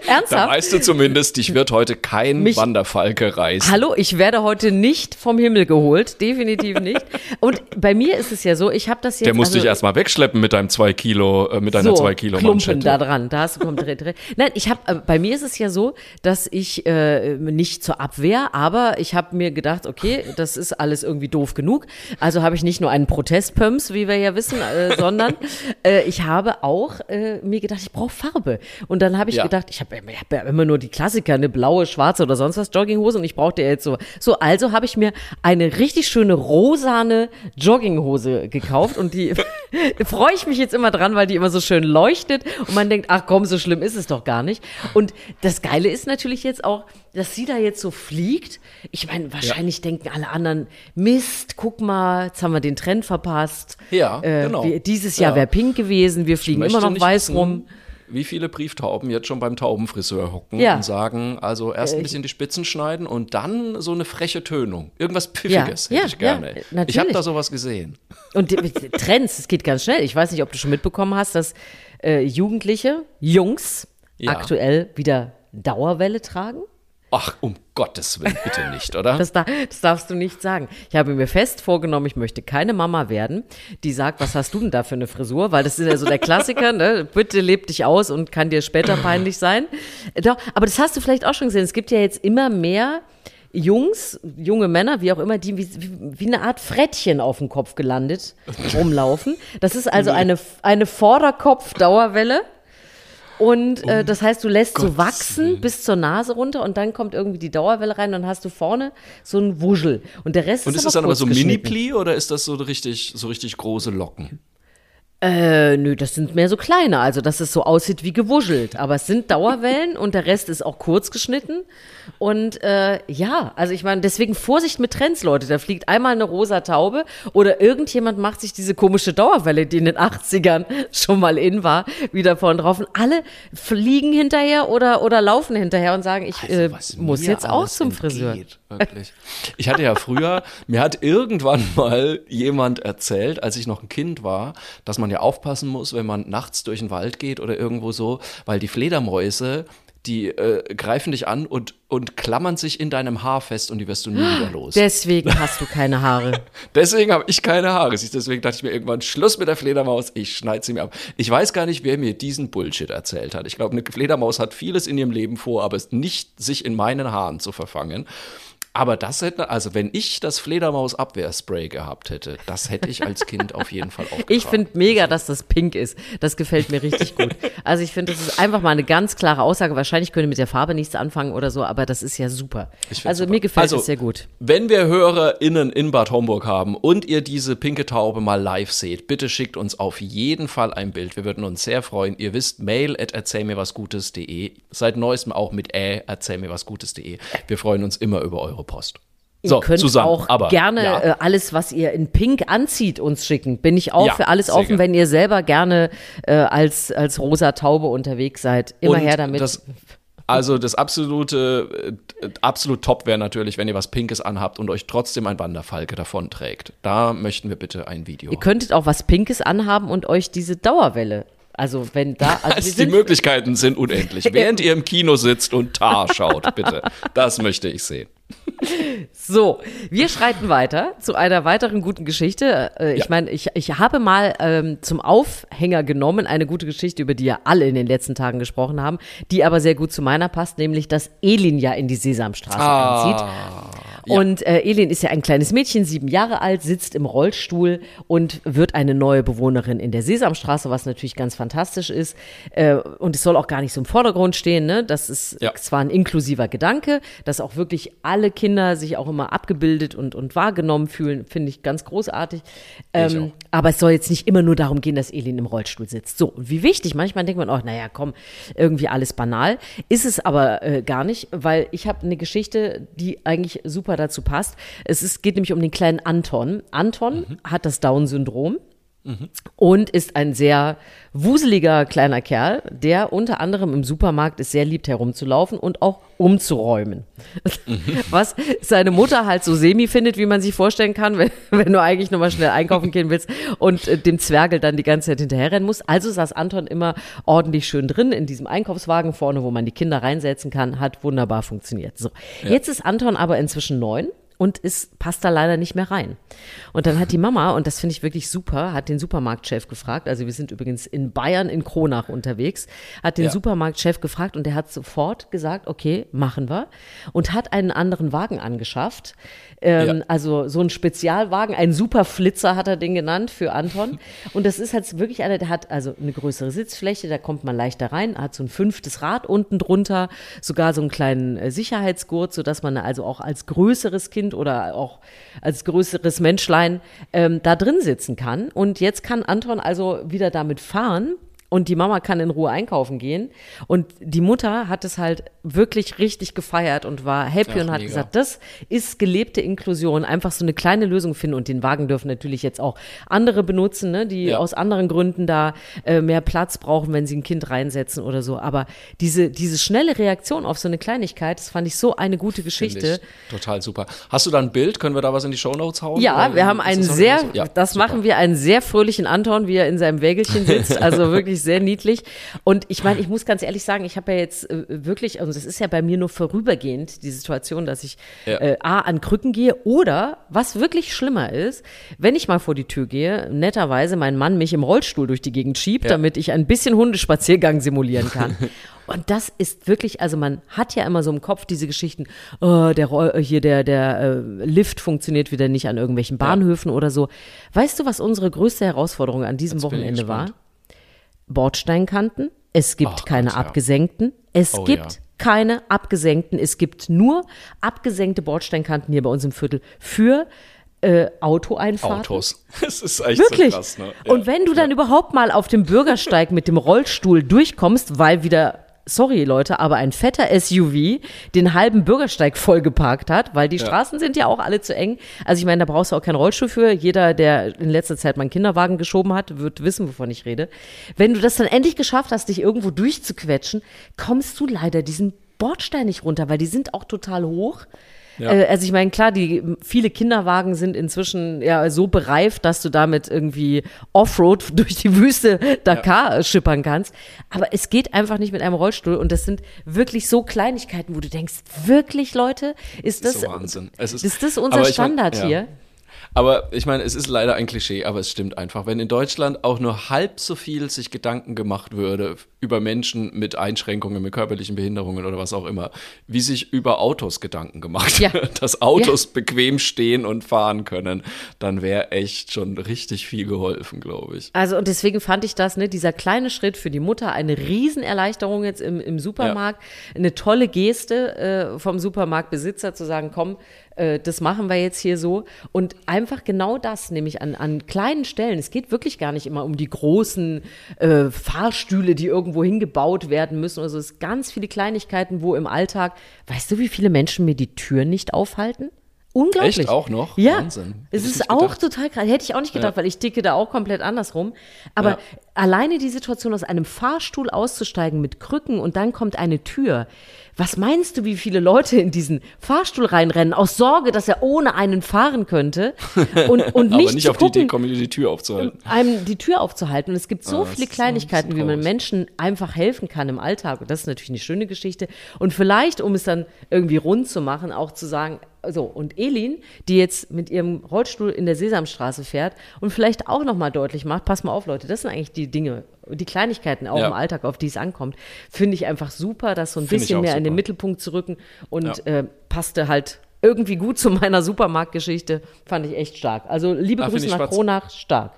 Speaker 2: Da
Speaker 1: Ernsthaft?
Speaker 2: weißt du zumindest, dich wird heute kein
Speaker 1: Mich-
Speaker 2: Wanderfalke reißen.
Speaker 1: Hallo, ich werde heute nicht vom Himmel geholt, definitiv nicht. Und bei mir ist es ja so, ich habe das jetzt.
Speaker 2: Der musste
Speaker 1: also,
Speaker 2: dich erstmal wegschleppen mit deinem 2 Kilo, äh, mit deiner
Speaker 1: so,
Speaker 2: 2 Kilo
Speaker 1: Klumpen
Speaker 2: Manschette.
Speaker 1: da dran, da hast du komplett recht. Nein, ich habe, bei mir ist es ja so, dass ich äh, nicht zur Abwehr, aber ich habe mir gedacht, okay, das ist alles irgendwie doof genug. Also habe ich nicht nur einen Protestpumps, wie wir ja wissen, äh, sondern äh, ich habe auch äh, mir gedacht, ich brauche Farbe. Und dann habe ich
Speaker 2: Ja.
Speaker 1: gedacht, ich habe ich hab ja immer nur die Klassiker, eine blaue, schwarze oder sonst was Jogginghose und ich brauchte ja jetzt so. So, also habe ich mir eine richtig schöne rosane Jogginghose gekauft und die *laughs* *laughs* freue ich mich jetzt immer dran, weil die immer so schön leuchtet und man denkt, ach komm, so schlimm ist es doch gar nicht. Und das Geile ist natürlich jetzt auch, dass sie da jetzt so fliegt. Ich meine, wahrscheinlich denken alle anderen, Mist, guck mal, jetzt haben wir den Trend verpasst.
Speaker 2: Ja,
Speaker 1: äh,
Speaker 2: genau.
Speaker 1: Wir, dieses Jahr
Speaker 2: Ja.
Speaker 1: wäre pink gewesen, wir fliegen immer noch weiß
Speaker 2: wissen,
Speaker 1: rum.
Speaker 2: Wie viele Brieftauben jetzt schon beim Taubenfriseur hocken
Speaker 1: Ja.
Speaker 2: und sagen, also erst ein bisschen die Spitzen schneiden und dann so eine freche Tönung. Irgendwas Pfiffiges
Speaker 1: Ja,
Speaker 2: hätte
Speaker 1: ja,
Speaker 2: ich gerne. ich habe da sowas gesehen.
Speaker 1: Und *laughs* Trends, es geht ganz schnell. Ich weiß nicht, ob du schon mitbekommen hast, dass äh, Jugendliche, Jungs, aktuell wieder Dauerwelle tragen.
Speaker 2: Ach, um Gottes Willen, bitte nicht, oder?
Speaker 1: Das, da, das darfst du nicht sagen. Ich habe mir fest vorgenommen, ich möchte keine Mama werden, die sagt, was hast du denn da für eine Frisur? Weil das ist ja so der Klassiker, ne? Bitte leb dich aus und kann dir später peinlich sein. Doch, aber das hast du vielleicht auch schon gesehen. Es gibt ja jetzt immer mehr Jungs, junge Männer, wie auch immer, die wie, wie, eine Art Frettchen auf dem Kopf gelandet rumlaufen. Das ist also eine, eine Vorderkopf-Dauerwelle. Und äh, das heißt, du lässt so
Speaker 2: Gottes
Speaker 1: wachsen
Speaker 2: Willen.
Speaker 1: bis zur Nase runter und dann kommt irgendwie die Dauerwelle rein und dann hast du vorne so ein Wuschel. Und der Rest
Speaker 2: und
Speaker 1: ist,
Speaker 2: ist das dann aber so. Mini-Pli oder ist das so richtig, so richtig große Locken?
Speaker 1: Äh, nö, das sind mehr so kleine, also dass es so aussieht wie gewuschelt. Aber es sind Dauerwellen und der Rest ist auch kurz geschnitten. Und äh, ja, also ich meine, deswegen Vorsicht mit Trends, Leute. Da fliegt einmal eine rosa Taube oder irgendjemand macht sich diese komische Dauerwelle, die in den 80ern schon mal in war, wieder vorn drauf. Und alle fliegen hinterher oder, oder laufen hinterher und sagen, ich äh,
Speaker 2: Also, was
Speaker 1: muss jetzt auch zum Friseur.
Speaker 2: entgeht, Wirklich. Ich hatte ja früher, mir hat irgendwann mal jemand erzählt, als ich noch ein Kind war, dass man ja aufpassen muss, wenn man nachts durch den Wald geht oder irgendwo so, weil die Fledermäuse, die äh, greifen dich an und, und klammern sich in deinem Haar fest und die wirst du nie wieder *gasps* los.
Speaker 1: Deswegen hast du keine Haare. *laughs*
Speaker 2: Deswegen habe ich keine Haare. Deswegen dachte ich mir irgendwann, Schluss mit der Fledermaus, ich schneide sie mir ab. Ich weiß gar nicht, wer mir diesen Bullshit erzählt hat. Ich glaube, eine Fledermaus hat vieles in ihrem Leben vor, aber es nicht sich in meinen Haaren zu verfangen. Aber das hätte, also wenn ich das Fledermaus-Abwehrspray gehabt hätte, das hätte ich als Kind auf jeden Fall aufgetragen.
Speaker 1: Ich finde mega, dass das pink ist. Das gefällt mir richtig gut. Also ich finde, das ist einfach mal eine ganz klare Aussage. Wahrscheinlich könnte mit der Farbe nichts anfangen oder so, aber das ist ja super. Also
Speaker 2: super.
Speaker 1: mir gefällt
Speaker 2: Also,
Speaker 1: es sehr gut.
Speaker 2: Wenn wir HörerInnen in Bad Homburg haben und ihr diese pinke Taube mal live seht, bitte schickt uns auf jeden Fall ein Bild. Wir würden uns sehr freuen. Ihr wisst, mail at erzählmirwasgutes.de. Seit neuestem auch mit ä, erzählmirwasgutes.de. Wir freuen uns immer über eure Post. So,
Speaker 1: ihr könnt
Speaker 2: Susanne,
Speaker 1: auch
Speaker 2: aber,
Speaker 1: gerne
Speaker 2: ja.
Speaker 1: äh, alles, was ihr in Pink anzieht, uns schicken. Bin ich auch
Speaker 2: Ja,
Speaker 1: für alles offen,
Speaker 2: gern.
Speaker 1: wenn ihr selber gerne äh, als, als rosa Taube unterwegs seid. Immer
Speaker 2: Und
Speaker 1: her damit.
Speaker 2: Das, also das absolute, äh, absolut top wäre natürlich, wenn ihr was Pinkes anhabt und euch trotzdem ein Wanderfalke davonträgt. Da möchten wir bitte ein Video.
Speaker 1: ihr könntet auch was Pinkes anhaben und euch diese Dauerwelle. Also wenn da. Also
Speaker 2: Also die
Speaker 1: sind,
Speaker 2: Möglichkeiten sind unendlich. *laughs* Während ihr im Kino sitzt und Tar schaut, bitte. Das möchte ich sehen.
Speaker 1: So, wir schreiten weiter zu einer weiteren guten Geschichte. Äh, ich
Speaker 2: Ja.
Speaker 1: meine, ich, ich habe mal ähm, zum Aufhänger genommen eine gute Geschichte, über die ja alle in den letzten Tagen gesprochen haben, die aber sehr gut zu meiner passt, nämlich, dass Elin ja in die Sesamstraße einzieht.
Speaker 2: ja.
Speaker 1: Und äh, Elin ist ja ein kleines Mädchen, sieben Jahre alt, sitzt im Rollstuhl und wird eine neue Bewohnerin in der Sesamstraße, was natürlich ganz fantastisch ist. Äh, und es soll auch gar nicht so im Vordergrund stehen. Ne? Das ist
Speaker 2: Ja.
Speaker 1: zwar ein inklusiver Gedanke, dass auch wirklich alle Kinder sich auch immer abgebildet und, und wahrgenommen fühlen, finde ich ganz großartig.
Speaker 2: Ich
Speaker 1: Ähm,
Speaker 2: auch.
Speaker 1: aber es soll jetzt nicht immer nur darum gehen, dass Elin im Rollstuhl sitzt. So, und wie wichtig, manchmal denkt man auch, naja, komm, irgendwie alles banal. Ist es aber äh, gar nicht, weil ich habe eine Geschichte, die eigentlich super dazu passt. Es ist, geht nämlich um den kleinen Anton. Anton hat das Down-Syndrom und ist ein sehr wuseliger kleiner Kerl, der unter anderem im Supermarkt es sehr liebt herumzulaufen und auch umzuräumen. Was seine Mutter halt so semi findet, wie man sich vorstellen kann, *laughs* wenn, wenn du eigentlich nur mal schnell einkaufen gehen willst und äh, dem Zwergel dann die ganze Zeit hinterherrennen musst. Also saß Anton immer ordentlich schön drin in diesem Einkaufswagen vorne, wo man die Kinder reinsetzen kann. Hat wunderbar funktioniert. So, jetzt ist Anton aber inzwischen neun und ist, passt da leider nicht mehr rein. Und dann hat die Mama, und das finde ich wirklich super, hat den Supermarktchef gefragt, also wir sind übrigens in Bayern in Kronach unterwegs, hat den
Speaker 2: Ja.
Speaker 1: Supermarktchef gefragt und der hat sofort gesagt, okay, machen wir. Und hat einen anderen Wagen angeschafft. Ähm,
Speaker 2: Ja.
Speaker 1: Also so ein Spezialwagen, ein Superflitzer hat er den genannt für Anton. *laughs* Und das ist halt wirklich einer, der hat also eine größere Sitzfläche, da kommt man leichter rein, hat so ein fünftes Rad unten drunter, sogar so einen kleinen äh, Sicherheitsgurt, sodass man also auch als größeres Kind oder auch als größeres Menschlein ähm, da drin sitzen kann. Und jetzt kann Anton also wieder damit fahren und die Mama kann in Ruhe einkaufen gehen. Und die Mutter hat es halt wirklich richtig gefeiert und war happy
Speaker 2: Ach,
Speaker 1: und hat
Speaker 2: mega.
Speaker 1: gesagt, das ist gelebte Inklusion, einfach so eine kleine Lösung finden. Und den Wagen dürfen natürlich jetzt auch andere benutzen, ne, die
Speaker 2: Ja.
Speaker 1: aus anderen Gründen da äh, mehr Platz brauchen, wenn sie ein Kind reinsetzen oder so. Aber diese, diese schnelle Reaktion auf so eine Kleinigkeit, das fand ich so eine gute Geschichte.
Speaker 2: ich Total super. Hast du da ein Bild? Können wir da was in die Shownotes hauen?
Speaker 1: Ja,
Speaker 2: Oder
Speaker 1: wir haben einen sehr,
Speaker 2: so? Ja,
Speaker 1: das
Speaker 2: super.
Speaker 1: machen wir, einen sehr fröhlichen Anton, wie er in seinem Wägelchen sitzt. Also wirklich sehr niedlich. Und ich meine, ich muss ganz ehrlich sagen, ich habe ja jetzt äh, wirklich, also das ist ja bei mir nur vorübergehend, die Situation, dass ich
Speaker 2: Ja.
Speaker 1: äh, A, an Krücken gehe oder, was wirklich schlimmer ist, wenn ich mal vor die Tür gehe, netterweise mein Mann mich im Rollstuhl durch die Gegend schiebt,
Speaker 2: Ja.
Speaker 1: damit ich ein bisschen Hundespaziergang simulieren kann. *laughs* Und das ist wirklich, also man hat ja immer so im Kopf diese Geschichten, oh, der Roll, hier der, der äh, Lift funktioniert wieder nicht an irgendwelchen Bahnhöfen oder so. Weißt du, was unsere größte Herausforderung an diesem
Speaker 2: Jetzt
Speaker 1: Wochenende war? Bordsteinkanten. Es gibt
Speaker 2: Ach
Speaker 1: keine
Speaker 2: Gott, ja.
Speaker 1: abgesenkten. Es
Speaker 2: Oh,
Speaker 1: gibt
Speaker 2: ja.
Speaker 1: Keine abgesenkten. Es gibt nur abgesenkte Bordsteinkanten hier bei uns im Viertel für äh, Autoeinfahrten.
Speaker 2: Autos. *laughs* Das ist echt
Speaker 1: Wirklich.
Speaker 2: so krass. Ne? Ja.
Speaker 1: Und wenn du dann überhaupt mal auf dem Bürgersteig mit dem Rollstuhl durchkommst, weil wieder, sorry Leute, aber ein fetter SUV den halben Bürgersteig vollgeparkt hat, weil die Straßen sind ja auch alle zu eng. Also ich meine, da brauchst du auch keinen Rollstuhl für. Jeder, der in letzter Zeit mal einen Kinderwagen geschoben hat, wird wissen, wovon ich rede. Wenn du das dann endlich geschafft hast, dich irgendwo durchzuquetschen, kommst du leider diesen Bordstein nicht runter, weil die sind auch total hoch.
Speaker 2: Ja.
Speaker 1: Äh, also ich meine, klar, die viele Kinderwagen sind inzwischen ja so bereift, dass du damit irgendwie Offroad *laughs* durch die Wüste Dakar äh, schippern kannst. Aber es geht einfach nicht mit einem Rollstuhl und das sind wirklich so Kleinigkeiten, wo du denkst, wirklich Leute, ist das,
Speaker 2: ist so Wahnsinn. Ist,
Speaker 1: ist das unser
Speaker 2: aber ich mein,
Speaker 1: Standard
Speaker 2: ja.
Speaker 1: hier?
Speaker 2: Aber ich meine, es ist leider ein Klischee, aber es stimmt einfach. Wenn in Deutschland auch nur halb so viel sich Gedanken gemacht würde über Menschen mit Einschränkungen, mit körperlichen Behinderungen oder was auch immer, wie sich über Autos Gedanken gemacht
Speaker 1: Ja.
Speaker 2: wird, *laughs* dass Autos bequem stehen und fahren können, dann wäre echt schon richtig viel geholfen, glaube ich.
Speaker 1: Also und deswegen fand ich das, ne, dieser kleine Schritt für die Mutter eine Riesenerleichterung jetzt im, im Supermarkt, eine tolle Geste äh, vom Supermarktbesitzer zu sagen, komm, äh, das machen wir jetzt hier so und einfach genau das, nämlich an, an kleinen Stellen. Es geht wirklich gar nicht immer um die großen äh, Fahrstühle, die irgendwo hingebaut werden müssen. Also es sind ganz viele Kleinigkeiten, wo im Alltag, weißt du, wie viele Menschen mir die Tür nicht aufhalten? Unglaublich.
Speaker 2: Echt? Auch noch?
Speaker 1: Ja.
Speaker 2: Wahnsinn.
Speaker 1: Es ist auch
Speaker 2: gedacht.
Speaker 1: total krass. Hätte ich auch nicht gedacht, weil ich ticke da auch komplett andersrum. Aber
Speaker 2: Ja.
Speaker 1: alleine die Situation, aus einem Fahrstuhl auszusteigen mit Krücken und dann kommt eine Tür. Was meinst du, wie viele Leute in diesen Fahrstuhl reinrennen, aus Sorge, dass er ohne einen fahren könnte *laughs* und, und
Speaker 2: Aber
Speaker 1: nicht,
Speaker 2: nicht auf die Idee
Speaker 1: gucken,
Speaker 2: kommen, die Tür aufzuhalten.
Speaker 1: einem die Tür aufzuhalten. Und es gibt so
Speaker 2: Ah,
Speaker 1: viele Kleinigkeiten,
Speaker 2: ein
Speaker 1: wie man Menschen einfach helfen kann im Alltag. Und das ist natürlich eine schöne Geschichte. Und vielleicht, um es dann irgendwie rund zu machen, auch zu sagen, so, und Elin, die jetzt mit ihrem Rollstuhl in der Sesamstraße fährt und vielleicht auch nochmal deutlich macht, pass mal auf, Leute, das sind eigentlich die Dinge, die Kleinigkeiten auch
Speaker 2: Ja.
Speaker 1: im Alltag, auf die es ankommt, finde ich einfach super, das so ein
Speaker 2: Finde ich
Speaker 1: bisschen mehr in den
Speaker 2: super.
Speaker 1: Mittelpunkt zu rücken und
Speaker 2: Ja.
Speaker 1: äh, passte halt irgendwie gut *laughs* zu meiner Supermarktgeschichte, fand ich echt stark. Also liebe
Speaker 2: Ah, finde
Speaker 1: Grüße nach. Kronach, stark.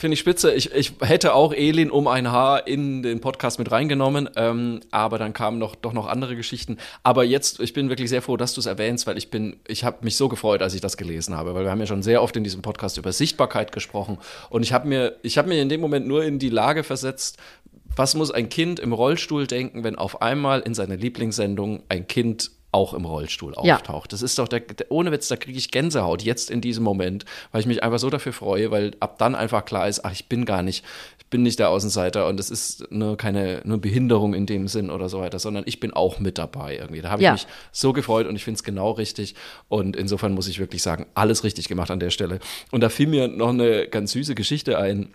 Speaker 2: Finde ich spitze. Ich, ich hätte auch Elin um ein Haar in den Podcast mit reingenommen, ähm, aber dann kamen noch, doch noch andere Geschichten. Aber jetzt, ich bin wirklich sehr froh, dass du es erwähnst, weil ich bin, ich habe mich so gefreut, als ich das gelesen habe, weil wir haben ja schon sehr oft in diesem Podcast über Sichtbarkeit gesprochen und ich habe mir, ich habe mir in dem Moment nur in die Lage versetzt, was muss ein Kind im Rollstuhl denken, wenn auf einmal in seiner Lieblingssendung ein Kind auch im Rollstuhl
Speaker 1: Ja.
Speaker 2: auftaucht. Das ist doch der, der ohne Witz, da kriege ich Gänsehaut jetzt in diesem Moment, weil ich mich einfach so dafür freue, weil ab dann einfach klar ist, ach, ich bin gar nicht, ich bin nicht der Außenseiter und es ist nur keine nur Behinderung in dem Sinn oder so weiter, sondern ich bin auch mit dabei irgendwie. Da habe ich
Speaker 1: Ja.
Speaker 2: mich so gefreut und ich finde es genau richtig und insofern muss ich wirklich sagen, alles richtig gemacht an der Stelle. Und da fiel mir noch eine ganz süße Geschichte ein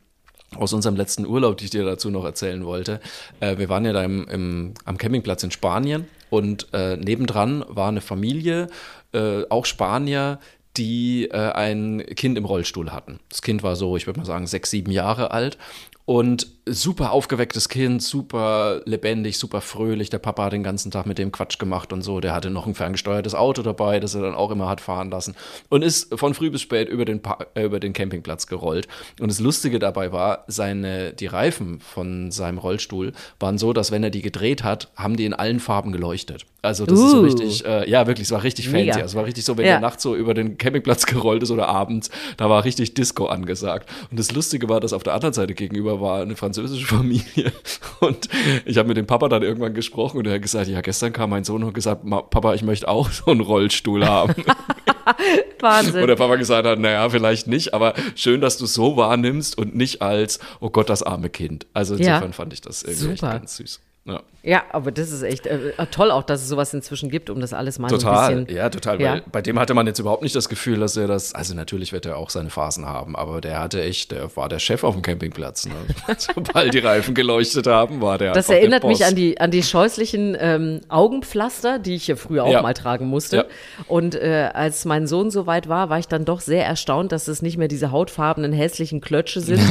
Speaker 2: aus unserem letzten Urlaub, die ich dir dazu noch erzählen wollte. Äh, wir waren ja da im, im, am Campingplatz in Spanien und äh, nebendran war eine Familie, äh, auch Spanier, die äh, ein Kind im Rollstuhl hatten. Das Kind war so, ich würde mal sagen, sechs, sieben Jahre alt. Und super aufgewecktes Kind, super lebendig, super fröhlich. Der Papa hat den ganzen Tag mit dem Quatsch gemacht und so. Der hatte noch ein ferngesteuertes Auto dabei, das er dann auch immer hat fahren lassen. Und ist von früh bis spät über den, pa äh, über den Campingplatz gerollt. Und das Lustige dabei war, seine, die Reifen von seinem Rollstuhl waren so, dass wenn er die gedreht hat, haben die in allen Farben geleuchtet. Also das ist so
Speaker 1: Uh.
Speaker 2: richtig, äh, ja wirklich, es war richtig fancy.
Speaker 1: Mega.
Speaker 2: Also es war richtig so, wenn
Speaker 1: Ja.
Speaker 2: der nachts so über den Campingplatz *laughs* gerollt ist oder abends, da war richtig Disco angesagt. Und das Lustige war, dass auf der anderen Seite gegenüber war eine französische *laughs* Familie. Und ich habe mit dem Papa dann irgendwann gesprochen und er hat gesagt, ja, gestern kam mein Sohn und hat gesagt, "Ma- Papa, ich möchte auch so einen Rollstuhl haben. *laughs*
Speaker 1: Wahnsinn.
Speaker 2: Und der Papa gesagt hat, naja, vielleicht nicht, aber schön, dass du es so wahrnimmst und nicht als, oh Gott, das arme Kind. Also
Speaker 1: Ja.
Speaker 2: insofern fand ich das irgendwie ganz süß. Ja.
Speaker 1: Ja, aber das ist echt äh, toll auch, dass es sowas inzwischen gibt, um das alles mal so ein
Speaker 2: Total,
Speaker 1: bisschen.
Speaker 2: ja, total.
Speaker 1: Ja.
Speaker 2: Bei dem hatte man jetzt überhaupt nicht das Gefühl, dass er das, also natürlich wird er auch seine Phasen haben, aber der hatte echt, der war der Chef auf dem Campingplatz. Ne? *laughs* Sobald die Reifen geleuchtet haben, war der
Speaker 1: Das erinnert
Speaker 2: der
Speaker 1: mich an die, an die scheußlichen ähm, Augenpflaster, die ich ja früher auch
Speaker 2: Ja.
Speaker 1: mal tragen musste.
Speaker 2: Ja.
Speaker 1: Und äh, als mein Sohn so weit war, war ich dann doch sehr erstaunt, dass es nicht mehr diese hautfarbenen, hässlichen Klötsche sind,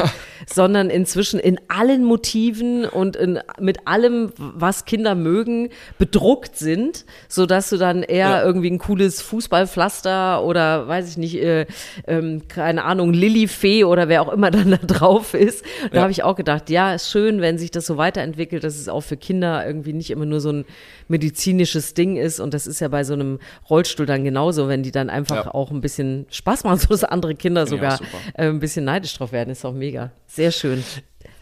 Speaker 1: sondern inzwischen in allen Motiven und in, mit allem, was Kinder mögen, bedruckt sind, sodass du dann eher
Speaker 2: Ja.
Speaker 1: irgendwie ein cooles Fußballpflaster oder weiß ich nicht, äh, ähm, keine Ahnung, Lillifee oder wer auch immer *laughs* dann da drauf ist. Da
Speaker 2: Ja.
Speaker 1: habe ich auch gedacht, ja, ist schön, wenn sich das so weiterentwickelt, dass es auch für Kinder irgendwie nicht immer nur so ein medizinisches Ding ist. Und das ist ja bei so einem Rollstuhl dann genauso, wenn die dann einfach
Speaker 2: Ja.
Speaker 1: auch ein bisschen Spaß machen, *laughs* so dass andere Kinder sogar äh, ein bisschen neidisch drauf werden. Ist auch mega. Sehr schön.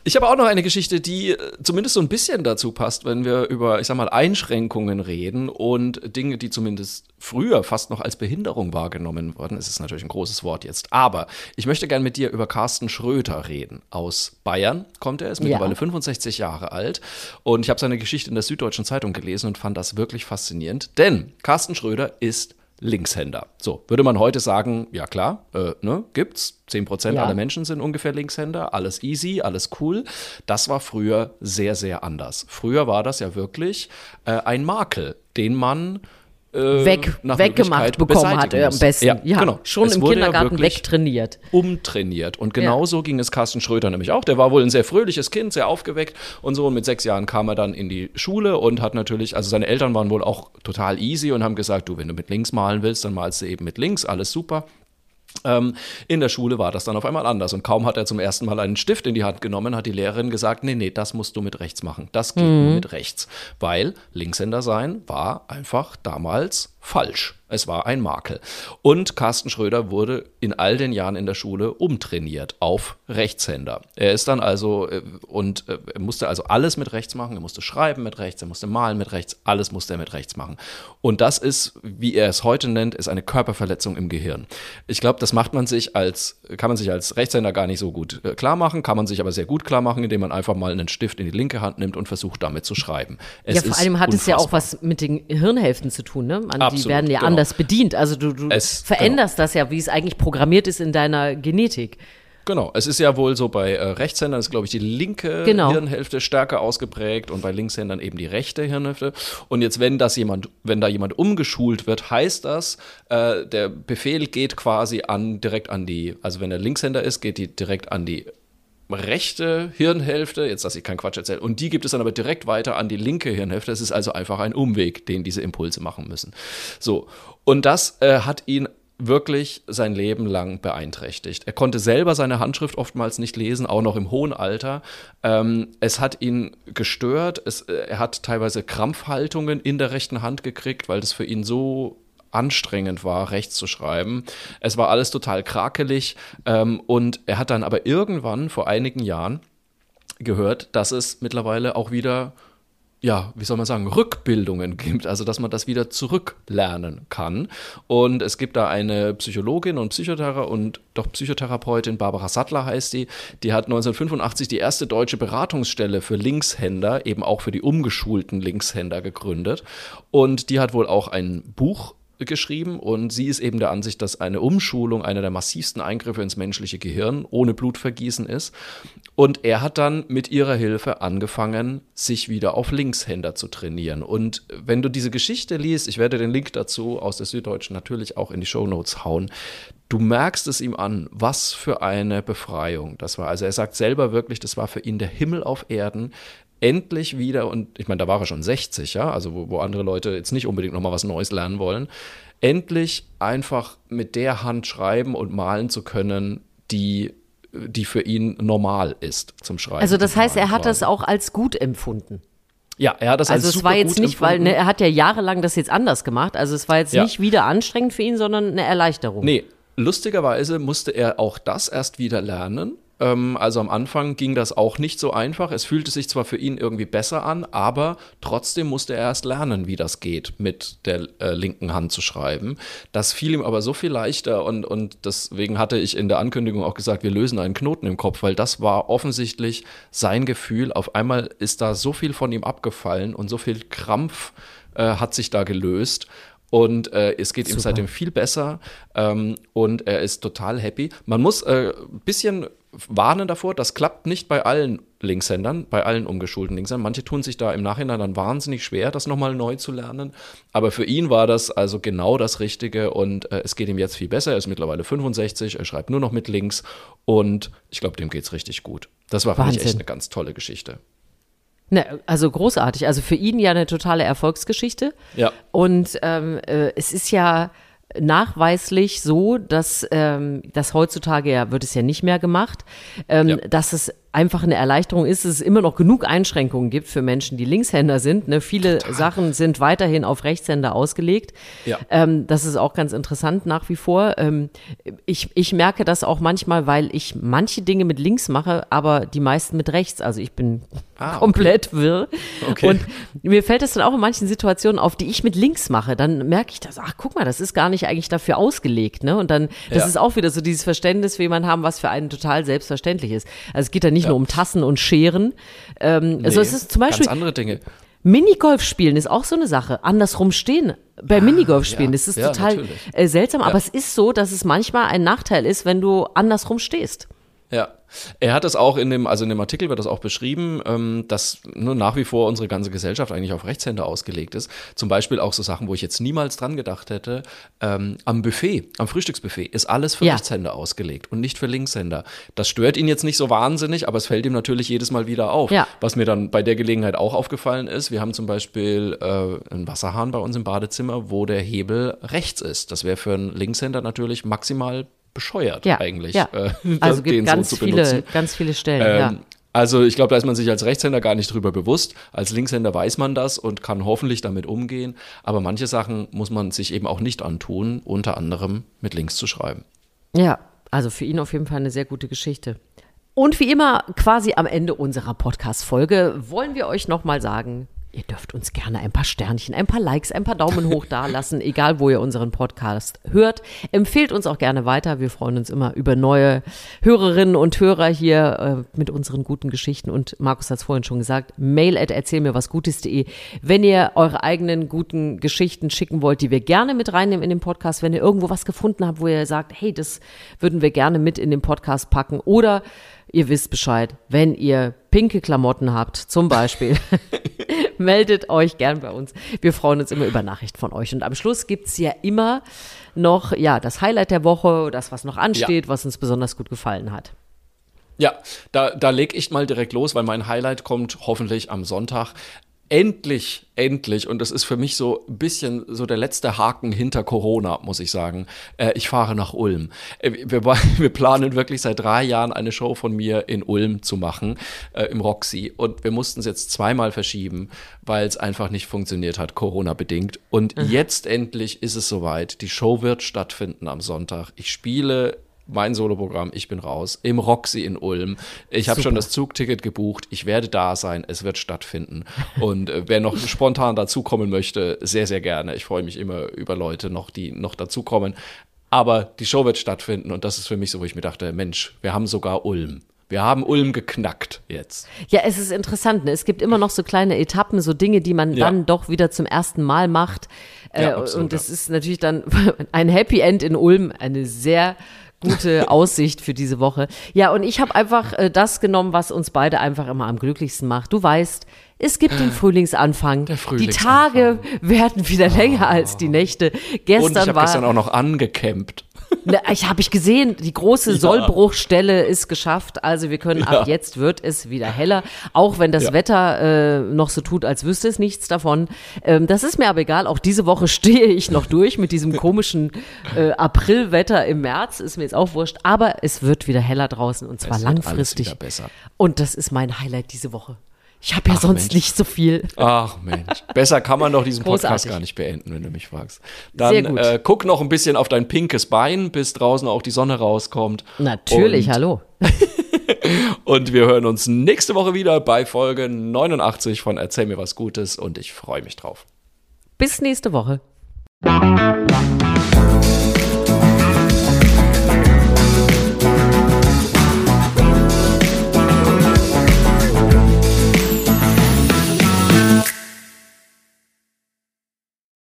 Speaker 2: Ich habe auch noch eine Geschichte, die äh, zumindest so ein bisschen dazu passt, wenn wir über, ich sag mal, Einschränkungen reden und Dinge, die zumindest früher fast noch als Behinderung wahrgenommen wurden. Es ist natürlich ein großes Wort jetzt. Aber ich möchte gern mit dir über Carsten Schröter reden. Aus Bayern kommt er, ist mittlerweile
Speaker 1: Ja.
Speaker 2: 65 Jahre alt. Und ich habe seine Geschichte in der Süddeutschen Zeitung gelesen und fand das wirklich faszinierend. Denn Carsten Schröder ist Linkshänder. So, würde man heute sagen, ja klar, äh, ne, gibt's. 10%
Speaker 1: Ja.
Speaker 2: aller Menschen sind ungefähr Linkshänder, alles easy, alles cool. Das war früher sehr, sehr anders. Früher war das ja wirklich äh, ein Makel, den man äh,
Speaker 1: Weg, weggemacht bekommen hat er am besten.
Speaker 2: Ja,
Speaker 1: Ja,
Speaker 2: genau.
Speaker 1: schon
Speaker 2: Es
Speaker 1: im
Speaker 2: ja
Speaker 1: Kindergarten
Speaker 2: wirklich
Speaker 1: wegtrainiert.
Speaker 2: umtrainiert. Und genauso ging es Carsten Schröter nämlich auch. Der war wohl ein sehr fröhliches Kind, sehr aufgeweckt und so. Und mit sechs Jahren kam er dann in die Schule und hat natürlich, also seine Eltern waren wohl auch total easy und haben gesagt, du, wenn du mit links malen willst, dann malst du eben mit links, alles super. Ähm, in der Schule war das dann auf einmal anders. Und kaum hat er zum ersten Mal einen Stift in die Hand genommen, hat die Lehrerin gesagt, nee, nee, das musst du mit rechts machen. Das geht nur mit rechts. Weil Linkshänder sein war einfach damals falsch. Es war ein Makel. Und Carsten Schröder wurde in all den Jahren in der Schule umtrainiert auf Rechtshänder. Er ist dann also äh, und äh, er musste also alles mit rechts machen. Er musste schreiben mit rechts, er musste malen mit rechts, alles musste er mit rechts machen. Und das ist, wie er es heute nennt, ist eine Körperverletzung im Gehirn. Ich glaube, das macht man sich als, kann man sich als Rechtshänder gar nicht so gut äh, klar machen, kann man sich aber sehr gut klar machen, indem man einfach mal einen Stift in die linke Hand nimmt und versucht damit zu schreiben. Es
Speaker 1: ja, vor allem hat es ja auch
Speaker 2: unfassbar.
Speaker 1: was mit den Hirnhälften zu tun, ne? Man, die
Speaker 2: Absolut,
Speaker 1: werden ja
Speaker 2: genau.
Speaker 1: anders bedient. Also du, du
Speaker 2: Es-
Speaker 1: veränderst das ja, wie es eigentlich programmiert ist in deiner Genetik.
Speaker 2: Genau, es ist ja wohl so bei äh, Rechtshändern ist, glaube ich, die linke
Speaker 1: Genau.
Speaker 2: Hirnhälfte stärker ausgeprägt und bei Linkshändern eben die rechte Hirnhälfte. Und jetzt, wenn das jemand, wenn da jemand umgeschult wird, heißt das, äh, der Befehl geht quasi an direkt an die, also wenn er Linkshänder ist, geht die direkt an die rechte Hirnhälfte, jetzt dass ich keinen Quatsch erzähle, und die gibt es dann aber direkt weiter an die linke Hirnhälfte. Es ist also einfach ein Umweg, den diese Impulse machen müssen. So, und das äh, hat ihn wirklich sein Leben lang beeinträchtigt. Er konnte selber seine Handschrift oftmals nicht lesen, auch noch im hohen Alter. Ähm, es hat ihn gestört. Es, äh, er hat teilweise Krampfhaltungen in der rechten Hand gekriegt, weil das für ihn so anstrengend war, rechts zu schreiben. Es war alles total krakelig ähm, und er hat dann aber irgendwann vor einigen Jahren gehört, dass es mittlerweile auch wieder ja, wie soll man sagen, Rückbildungen gibt, also dass man das wieder zurücklernen kann. Und es gibt da eine Psychologin und Psychothera und doch Psychotherapeutin, Barbara Sattler heißt die, die hat 1985 die erste deutsche Beratungsstelle für Linkshänder, eben auch für die umgeschulten Linkshänder gegründet. Und die hat wohl auch ein Buch geschrieben und sie ist eben der Ansicht, dass eine Umschulung einer der massivsten Eingriffe ins menschliche Gehirn ohne Blutvergießen ist. Und er hat dann mit ihrer Hilfe angefangen, sich wieder auf Linkshänder zu trainieren. Und wenn du diese Geschichte liest, ich werde den Link dazu aus der Süddeutschen natürlich auch in die Shownotes hauen, du merkst es ihm an, was für eine Befreiung das war. Also er sagt selber wirklich, das war für ihn der Himmel auf Erden, endlich wieder, und ich meine, da war er schon 60, ja, also wo, wo andere Leute jetzt nicht unbedingt nochmal was Neues lernen wollen, endlich einfach mit der Hand schreiben und malen zu können, die, die für ihn normal ist zum Schreiben.
Speaker 1: Also das heißt, er hat das auch als gut empfunden.
Speaker 2: Ja, er hat das als
Speaker 1: Also es
Speaker 2: super
Speaker 1: war jetzt nicht, weil
Speaker 2: empfunden.
Speaker 1: ne, er hat ja jahrelang das jetzt anders gemacht. Also es war jetzt
Speaker 2: Ja.
Speaker 1: nicht wieder anstrengend für ihn, sondern eine Erleichterung.
Speaker 2: Nee, lustigerweise musste er auch das erst wieder lernen. Ähm, also am Anfang ging das auch nicht so einfach. Es fühlte sich zwar für ihn irgendwie besser an, aber trotzdem musste er erst lernen, wie das geht, mit der äh, linken Hand zu schreiben. Das fiel ihm aber so viel leichter und, und deswegen hatte ich in der Ankündigung auch gesagt, wir lösen einen Knoten im Kopf, weil das war offensichtlich sein Gefühl. Auf einmal ist da so viel von ihm abgefallen und so viel Krampf äh, hat sich da gelöst. Und äh, es geht ihm
Speaker 1: Super.
Speaker 2: seitdem viel besser ähm, und er ist total happy. Man muss äh, ein bisschen warnen davor, das klappt nicht bei allen Linkshändern, bei allen umgeschulten Linkshändern. Manche tun sich da im Nachhinein dann wahnsinnig schwer, das nochmal neu zu lernen. Aber für ihn war das also genau das Richtige und äh, es geht ihm jetzt viel besser. Er ist mittlerweile 65, er schreibt nur noch mit links und ich glaube, dem geht's richtig gut. Das war für mich echt eine ganz tolle Geschichte.
Speaker 1: Ne, also großartig. Also für ihn ja eine totale Erfolgsgeschichte.
Speaker 2: Ja.
Speaker 1: Und ähm, äh, es ist ja nachweislich so, dass ähm, das heutzutage ja wird es ja nicht mehr gemacht, ähm,
Speaker 2: Ja.
Speaker 1: dass es einfach eine Erleichterung ist, dass es immer noch genug Einschränkungen gibt für Menschen, die Linkshänder sind. Ne? Viele Sachen sind weiterhin auf Rechtshänder ausgelegt.
Speaker 2: Ja.
Speaker 1: Ähm, das ist auch ganz interessant nach wie vor. Ähm, ich, ich merke das auch manchmal, weil ich manche Dinge mit links mache, aber die meisten mit rechts. Also ich bin
Speaker 2: Ah, okay.
Speaker 1: komplett wirr.
Speaker 2: Okay.
Speaker 1: Und mir fällt es dann auch in manchen Situationen auf, die ich mit links mache. Dann merke ich das, ach guck mal, das ist gar nicht eigentlich dafür ausgelegt. Ne? Und dann, das
Speaker 2: Ja.
Speaker 1: ist auch wieder so dieses Verständnis, wie man haben, was für einen total selbstverständlich ist. Also es geht da nicht nur um Tassen und Scheren. Ähm, also es
Speaker 2: Nee,
Speaker 1: ist zum Beispiel,
Speaker 2: Ganz andere Dinge.
Speaker 1: Minigolf spielen ist auch so eine Sache. Andersrum stehen. Bei Minigolf spielen,
Speaker 2: ja.
Speaker 1: das ist
Speaker 2: Ja,
Speaker 1: total
Speaker 2: natürlich.
Speaker 1: äh, seltsam,
Speaker 2: Ja.
Speaker 1: aber es ist so, dass es manchmal ein Nachteil ist, wenn du andersrum stehst.
Speaker 2: Ja. Er hat das auch in dem, also in dem Artikel wird das auch beschrieben, ähm, dass nur nach wie vor unsere ganze Gesellschaft eigentlich auf Rechtshänder ausgelegt ist. Zum Beispiel auch so Sachen, wo ich jetzt niemals dran gedacht hätte, ähm, am Buffet, am Frühstücksbuffet ist alles für
Speaker 1: Ja.
Speaker 2: Rechtshänder ausgelegt und nicht für Linkshänder. Das stört ihn jetzt nicht so wahnsinnig, aber es fällt ihm natürlich jedes Mal wieder auf.
Speaker 1: Ja.
Speaker 2: Was mir dann bei der Gelegenheit auch aufgefallen ist, wir haben zum Beispiel äh, einen Wasserhahn bei uns im Badezimmer, wo der Hebel rechts ist. Das wäre für einen Linkshänder natürlich maximal bescheuert
Speaker 1: Ja,
Speaker 2: eigentlich.
Speaker 1: ja.
Speaker 2: Äh, *laughs*
Speaker 1: also
Speaker 2: den
Speaker 1: gibt ganz
Speaker 2: so zu
Speaker 1: viele,
Speaker 2: benutzen.
Speaker 1: ganz viele Stellen.
Speaker 2: Ähm,
Speaker 1: ja.
Speaker 2: Also ich glaube, da ist man sich als Rechtshänder gar nicht drüber bewusst. Als Linkshänder weiß man das und kann hoffentlich damit umgehen. Aber manche Sachen muss man sich eben auch nicht antun, unter anderem mit links zu schreiben.
Speaker 1: Ja, also für ihn auf jeden Fall eine sehr gute Geschichte. Und wie immer, quasi am Ende unserer Podcast-Folge wollen wir euch nochmal sagen, Ihr dürft uns gerne ein paar Sternchen, ein paar Likes, ein paar Daumen hoch *laughs* da lassen, egal wo ihr unseren Podcast hört. Empfehlt uns auch gerne weiter. Wir freuen uns immer über neue Hörerinnen und Hörer hier äh, mit unseren guten Geschichten. Und Markus hat es vorhin schon gesagt, mail at erzähl mir was Gutes.de. Wenn ihr eure eigenen guten Geschichten schicken wollt, die wir gerne mit reinnehmen in den Podcast, wenn ihr irgendwo was gefunden habt, wo ihr sagt, hey, das würden wir gerne mit in den Podcast packen oder Ihr wisst Bescheid, wenn ihr pinke Klamotten habt, zum Beispiel, *laughs* *laughs* meldet euch gern bei uns. Wir freuen uns immer über Nachrichten von euch. Und am Schluss gibt's ja immer noch ja, das Highlight der Woche, das, was noch ansteht, ja. was uns besonders gut gefallen hat.
Speaker 2: Ja, da, da leg ich mal direkt los, weil mein Highlight kommt hoffentlich am Sonntag endlich, endlich, und das ist für mich so ein bisschen so der letzte Haken hinter Corona, muss ich sagen. Äh, ich fahre nach Ulm. Äh, wir, wir, *laughs* planen wirklich seit drei Jahren eine Show von mir in Ulm zu machen, äh, im Roxy. Und wir mussten es jetzt zweimal verschieben, weil es einfach nicht funktioniert hat, Corona-bedingt. Und mhm. jetzt endlich ist es soweit. Die Show wird stattfinden am Sonntag. Ich spiele mein Soloprogramm, ich bin raus, im Roxy in Ulm. Ich habe schon das Zugticket gebucht, ich werde da sein, es wird stattfinden. Und äh, wer noch *laughs* spontan dazukommen möchte, sehr, sehr gerne. Ich freue mich immer über Leute noch, die noch dazukommen. Aber die Show wird stattfinden und das ist für mich so, wo ich mir dachte, Mensch, wir haben sogar Ulm. Wir haben Ulm geknackt jetzt.
Speaker 1: Ja, es ist interessant. Ne? Es gibt immer noch so kleine Etappen, so Dinge, die man ja. dann doch wieder zum ersten Mal macht. Äh, ja, absolut, und das ja. ist natürlich dann *laughs* ein Happy End in Ulm, eine sehr gute *laughs* Aussicht für diese Woche. Ja, und ich habe einfach äh, das genommen, was uns beide einfach immer am glücklichsten macht. Du weißt, es gibt den Frühlingsanfang. Der Frühlingsanfang. Die Tage werden wieder länger oh. als die Nächte. Gestern und ich
Speaker 2: habe gestern auch noch angecampt.
Speaker 1: Ne, ich habe ich gesehen, die große ja. Sollbruchstelle ist geschafft. Also wir können ja. ab jetzt wird es wieder heller, auch wenn das ja. Wetter äh, noch so tut, als wüsste es nichts davon. Ähm, das ist mir aber egal. Auch diese Woche *laughs* stehe ich noch durch mit diesem komischen äh, Aprilwetter im März. Ist mir jetzt auch wurscht. Aber es wird wieder heller draußen und zwar langfristig. Und das ist mein Highlight diese Woche. Ich habe ja Ach, sonst Mensch. nicht so viel.
Speaker 2: Ach Mensch, besser kann man doch diesen Podcast Großartig. gar nicht beenden, wenn du mich fragst. Dann äh, guck noch ein bisschen auf dein pinkes Bein, bis draußen auch die Sonne rauskommt.
Speaker 1: Natürlich, Und hallo. *laughs*
Speaker 2: und wir hören uns nächste Woche wieder bei Folge 89 von Erzähl mir was Gutes und ich freue mich drauf.
Speaker 1: Bis nächste Woche.